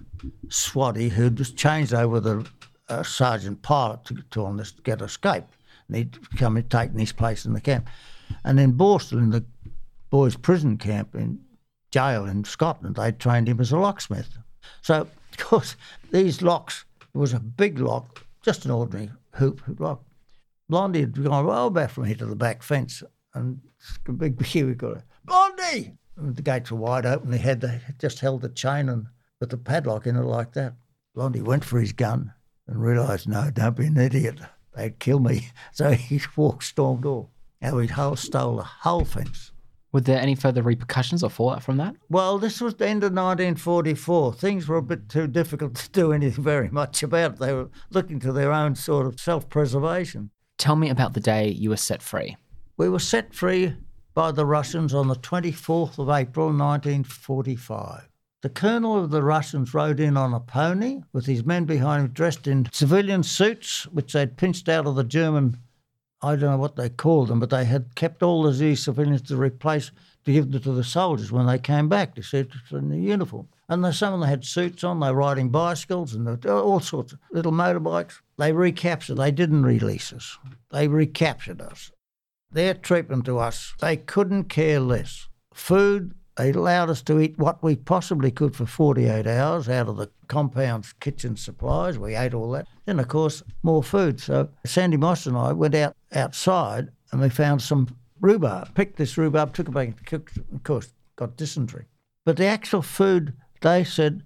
swatty who'd just changed over the uh, sergeant pilot to, to on this get escape. And he'd come and taken his place in the camp. And in Borstal, in the boys' prison camp in jail in Scotland, they trained him as a locksmith. So, of course, these locks, it was a big lock, just an ordinary hoop lock. Blondie had gone well back from here to the back fence, and a big here we got it. Blondie! And the gates were wide open. He had the, just held the chain and with the padlock in it like that. Blondie went for his gun and realised, no, don't be an idiot. They'd kill me. So he walked, stormed off. And we whole stole the whole fence. Were there any further repercussions or fallout from that? Well, this was the end of 1944. Things were a bit too difficult to do anything very much about. They were looking to their own sort of self preservation. Tell me about the day you were set free. We were set free by the Russians on the 24th of April 1945. The colonel of the Russians rode in on a pony with his men behind him dressed in civilian suits, which they'd pinched out of the German, I don't know what they called them, but they had kept all of these civilians to replace, to give them to the soldiers when they came back, to see it in the uniform. And they, some of them had suits on, they were riding bicycles and all sorts of little motorbikes. They recaptured, they didn't release us, they recaptured us. Their treatment to us, they couldn't care less. Food, they allowed us to eat what we possibly could for 48 hours out of the compound's kitchen supplies. We ate all that. Then, of course, more food. So Sandy Moss and I went out outside and we found some rhubarb. Picked this rhubarb, took it back and cooked, of course, got dysentery. But the actual food, they said,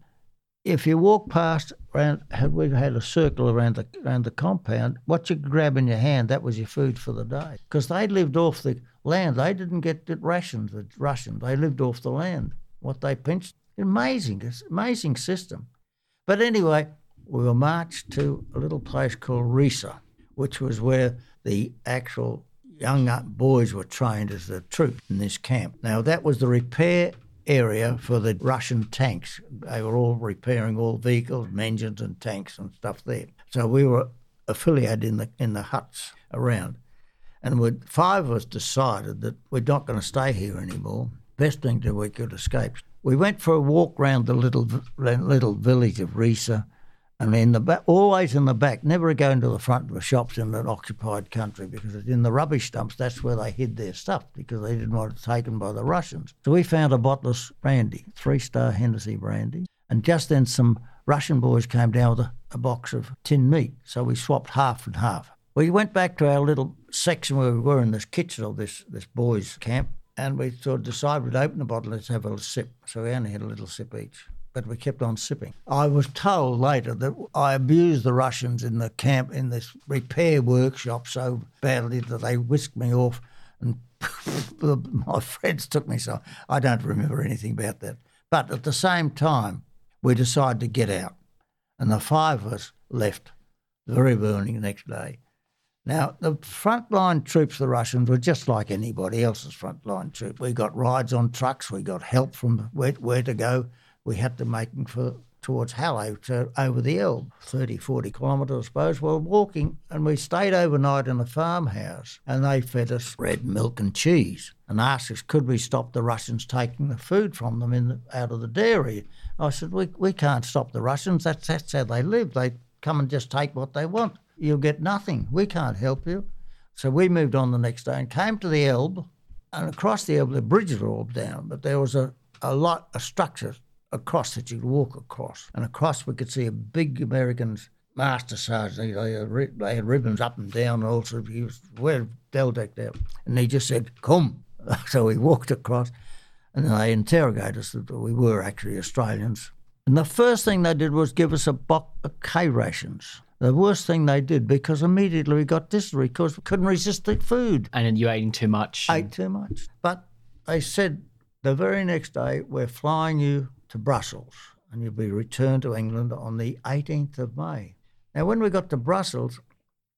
if you walk past around, had we had a circle around the around the compound, what you grab in your hand, that was your food for the day. Because they lived off the land. They didn't get the rations, the Russian. They lived off the land. What they pinched, amazing, it's amazing system. But anyway, we were marched to a little place called Riesa, which was where the actual young boys were trained as the troops in this camp. Now that was the repair area for the Russian tanks. They were all repairing all vehicles, engines, and tanks and stuff there. So we were affiliated in the in the huts around, and we five of us decided that we're not going to stay here anymore. Best thing that we could escape. We went for a walk round the little little village of Riesa and in the back, always in the back, never go into the front of the shops in an occupied country because in the rubbish dumps, that's where they hid their stuff because they didn't want it taken by the Russians. So we found a bottle of brandy, three star Hennessy brandy. And just then some Russian boys came down with a, a box of tin meat. So we swapped half and half. We went back to our little section where we were in this kitchen of this, this boys' camp and we sort of decided we'd open the bottle, let's have a little sip. So we only had a little sip each but we kept on sipping. I was told later that I abused the Russians in the camp in this repair workshop so badly that they whisked me off and my friends took me so I don't remember anything about that. But at the same time, we decided to get out, and the five of us left very the next day. Now, the frontline troops, the Russians, were just like anybody else's frontline troop. We got rides on trucks, we got help from where, where to go we had to make for towards Halle to, over the Elbe, 30, 40 kilometres, I suppose. We were walking and we stayed overnight in a farmhouse and they fed us bread, milk and cheese and asked us, could we stop the Russians taking the food from them in the, out of the dairy? I said, we, we can't stop the Russians. That's, that's how they live. They come and just take what they want. You'll get nothing. We can't help you. So we moved on the next day and came to the Elbe and across the Elbe, the bridges were all down, but there was a, a lot, a structure across that you'd walk across. And across we could see a big American master sergeant. They, had, they had ribbons up and down and also. He was well well decked out. And he just said, come. So we walked across and they interrogated us that we were actually Australians. And the first thing they did was give us a box of K rations. The worst thing they did because immediately we got dysentery because we couldn't resist the food. And you eating too much. Ate too much. But they said the very next day, we're flying you to Brussels and you'll be returned to England on the 18th of May. Now, when we got to Brussels,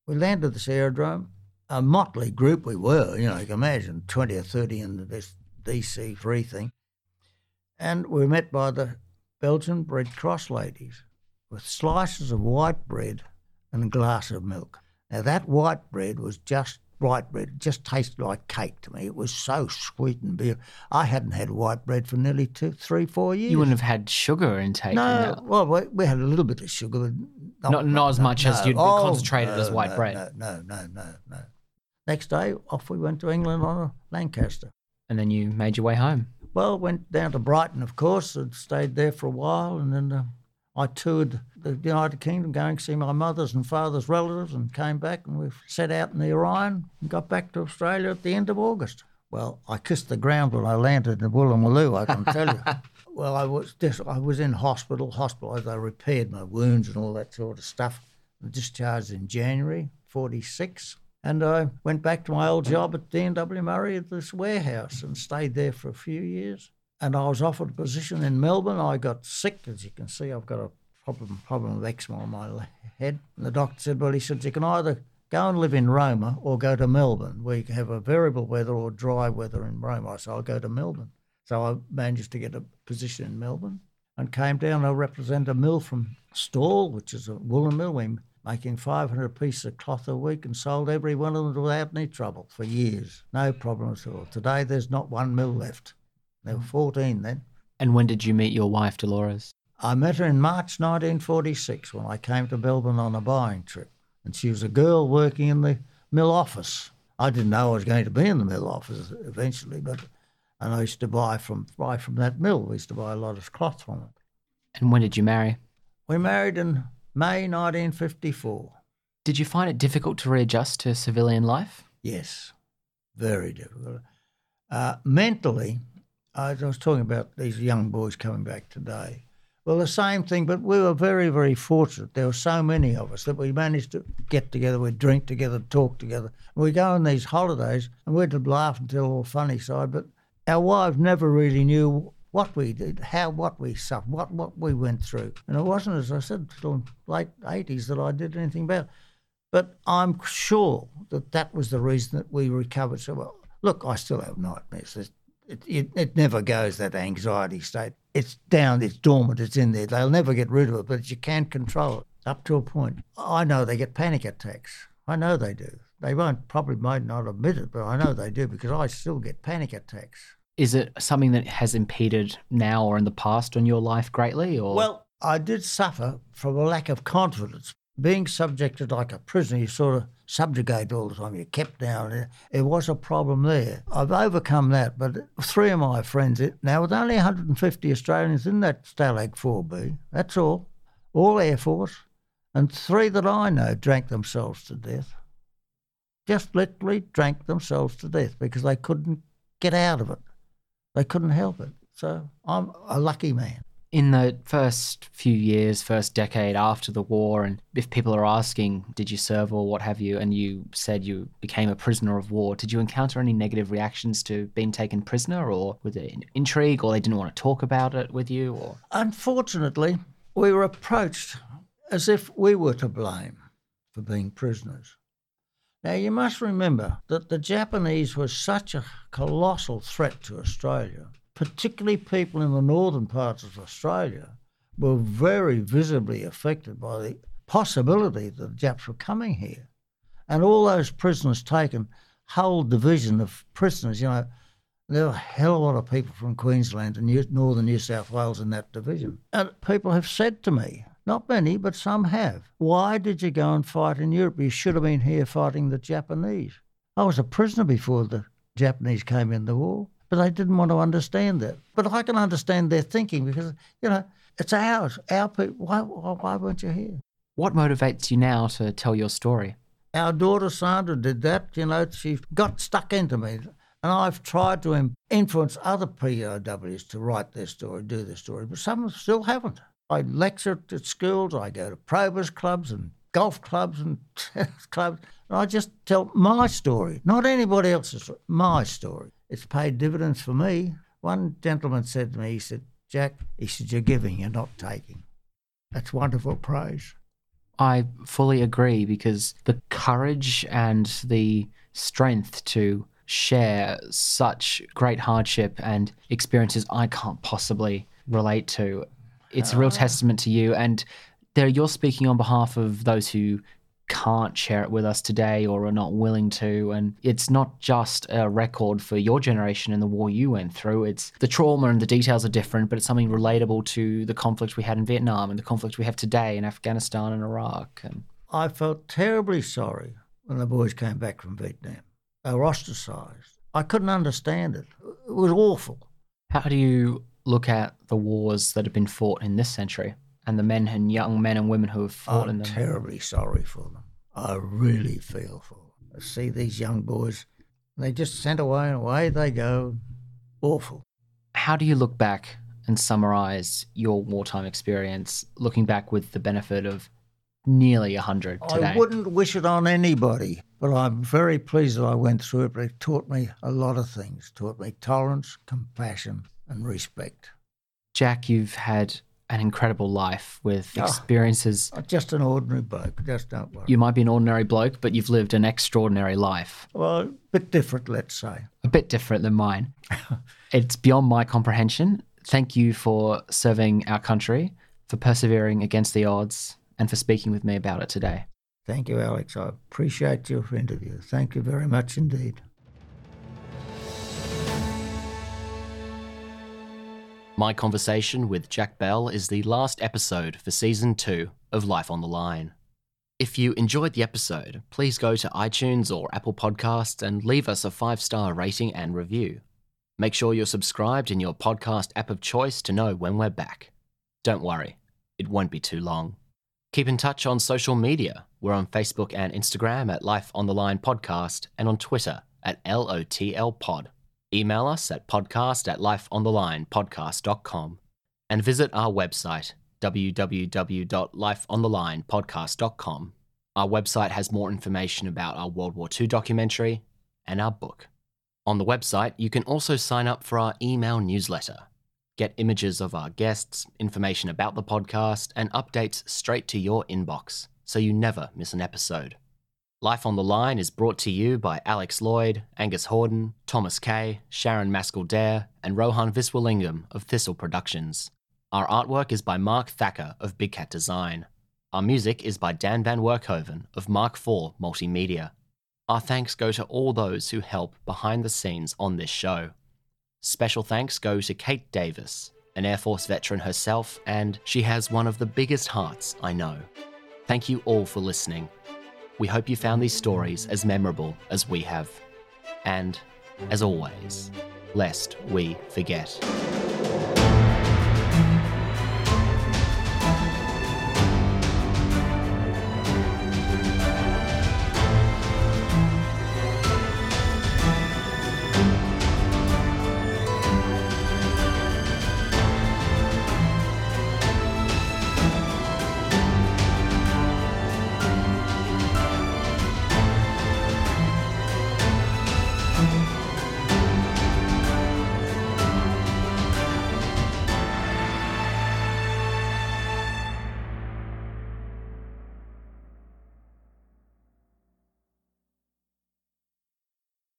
we landed at this aerodrome. A motley group we were, you know, you can imagine 20 or 30 in this DC 3 thing. And we were met by the Belgian Red Cross ladies with slices of white bread and a glass of milk. Now, that white bread was just white bread. It just tasted like cake to me. It was so sweet and beautiful. I hadn't had white bread for nearly two, three, four years. You wouldn't have had sugar intake. No, in well, we, we, had a little bit of sugar, but not, not, not as no, much no. as you'd oh, be concentrated no, as white bread. No, no, no, no, no. Next day, off we went to England on a Lancaster. And then you made your way home. Well, went down to Brighton, of course, and stayed there for a while, and then. Uh, I toured the United Kingdom going to see my mother's and father's relatives and came back and we set out in the Orion and got back to Australia at the end of August. Well, I kissed the ground when I landed in Woolloomooloo, I can tell you. well, I was just, I was in hospital, hospital. They repaired my wounds and all that sort of stuff. I discharged in January 46. And I went back to my old job at D&W Murray at this warehouse and stayed there for a few years and I was offered a position in Melbourne. I got sick, as you can see. I've got a problem problem of eczema on my head. And the doctor said, "Well, he said you can either go and live in Roma or go to Melbourne, where you have a variable weather or dry weather in Roma." So I'll go to Melbourne. So I managed to get a position in Melbourne and came down to represent a mill from Stawell, which is a woolen mill. We making 500 pieces of cloth a week and sold every one of them without any trouble for years. No problem at all. Today there's not one mill left. They were 14 then. And when did you meet your wife, Dolores? I met her in March 1946 when I came to Melbourne on a buying trip. And she was a girl working in the mill office. I didn't know I was going to be in the mill office eventually, but and I used to buy from buy from that mill. We used to buy a lot of cloth from it. And when did you marry? We married in May 1954. Did you find it difficult to readjust to civilian life? Yes, very difficult. Uh, mentally, I was talking about these young boys coming back today. Well, the same thing, but we were very, very fortunate. There were so many of us that we managed to get together, we'd drink together, talk together. We go on these holidays and we'd laugh and tell all funny side, but our wives never really knew what we did, how, what we suffered, what, what we went through. And it wasn't, as I said, till late 80s that I did anything about it. But I'm sure that that was the reason that we recovered so well. Look, I still have nightmares. There's it, it, it, never goes that anxiety state. It's down, it's dormant, it's in there. They'll never get rid of it, but you can't control it up to a point. I know they get panic attacks. I know they do. They won't probably might not admit it, but I know they do because I still get panic attacks. Is it something that has impeded now or in the past on your life greatly? Or well, I did suffer from a lack of confidence. Being subjected like a prisoner, you sort of subjugated all the time. You're kept down. It was a problem there. I've overcome that, but three of my friends, now with only 150 Australians in that Stalag 4B, that's all, all Air Force, and three that I know drank themselves to death. Just literally drank themselves to death because they couldn't get out of it. They couldn't help it. So I'm a lucky man in the first few years, first decade after the war, and if people are asking, did you serve or what have you, and you said you became a prisoner of war, did you encounter any negative reactions to being taken prisoner, or was it intrigue, or they didn't want to talk about it with you, or? Unfortunately, we were approached as if we were to blame for being prisoners. Now, you must remember that the Japanese were such a colossal threat to Australia particularly people in the northern parts of Australia, were very visibly affected by the possibility that the Japs were coming here. And all those prisoners taken, whole division of prisoners, you know, there were a hell of a lot of people from Queensland and New, northern New South Wales in that division. And people have said to me, not many, but some have, why did you go and fight in Europe? You should have been here fighting the Japanese. I was a prisoner before the Japanese came in the war but they didn't want to understand that. But I can understand their thinking because, you know, it's ours, our people. Why, why weren't you here? What motivates you now to tell your story? Our daughter Sandra did that. You know, she got stuck into me. And I've tried to influence other POWs to write their story, do their story, but some still haven't. I lecture at schools, I go to Probus clubs and golf clubs and tennis clubs. And I just tell my story, not anybody else's, story, my story. It's paid dividends for me. One gentleman said to me, he said, Jack, he said, you're giving, you're not taking. That's wonderful praise. I fully agree because the courage and the strength to share such great hardship and experiences I can't possibly relate to. It's a real ah. testament to you. And there you're speaking on behalf of those who can't share it with us today or are not willing to. And it's not just a record for your generation and the war you went through. It's the trauma and the details are different, but it's something relatable to the conflict we had in Vietnam and the conflict we have today in Afghanistan and Iraq. And I felt terribly sorry when the boys came back from Vietnam. They were ostracised. I couldn't understand it. It was awful. how do you look at the wars that have been fought in this century and the men and young men and women who have fought in them? I'm terribly sorry for them. I really feel for. I see these young boys, they just sent away and away they go. Awful. How do you look back and summarize your wartime experience, looking back with the benefit of nearly 100 today? I wouldn't wish it on anybody, but I'm very pleased that I went through it. But it taught me a lot of things. taught me tolerance, compassion, and respect. Jack, you've had an incredible life with Ah. experiences. I'm just an ordinary bloke. Just don't worry. You might be an ordinary bloke, but you've lived an extraordinary life. well, a bit different, let's say. a bit different than mine. it's beyond my comprehension. Thank you for serving our country, for persevering against the odds, and for speaking with me about it today. Thank you, Alex. I appreciate your interview. Thank you very much indeed. My conversation with Jack Bell is the last episode for season two of Life on the Line. If you enjoyed the episode, please go to iTunes or Apple Podcasts and leave us a five star rating and review. Make sure you're subscribed in your podcast app of choice to know when we're back. Don't worry, it won't be too long. Keep in touch on social media. We're on Facebook and Instagram at Life on the Line Podcast and on Twitter at LOTL Pod. Email us at podcast at lifeonthelinepodcast.com and visit our website www.lifeonthelinepodcast.com. Our website has more information about our World War II documentary and our book. On the website, you can also sign up for our email newsletter. Get images of our guests, information about the podcast, and updates straight to your inbox so you never miss an episode. Life on the Line is brought to you by Alex Lloyd, Angus Horden, Thomas Kay, Sharon Maskell Dare, and Rohan Viswalingam of Thistle Productions. Our artwork is by Mark Thacker of Big Cat Design. Our music is by Dan Van Werkhoven of Mark IV Multimedia. Our thanks go to all those who help behind the scenes on this show. Special thanks go to Kate Davis, an Air Force veteran herself, and she has one of the biggest hearts I know. Thank you all for listening. We hope you found these stories as memorable as we have. And, as always, lest we forget.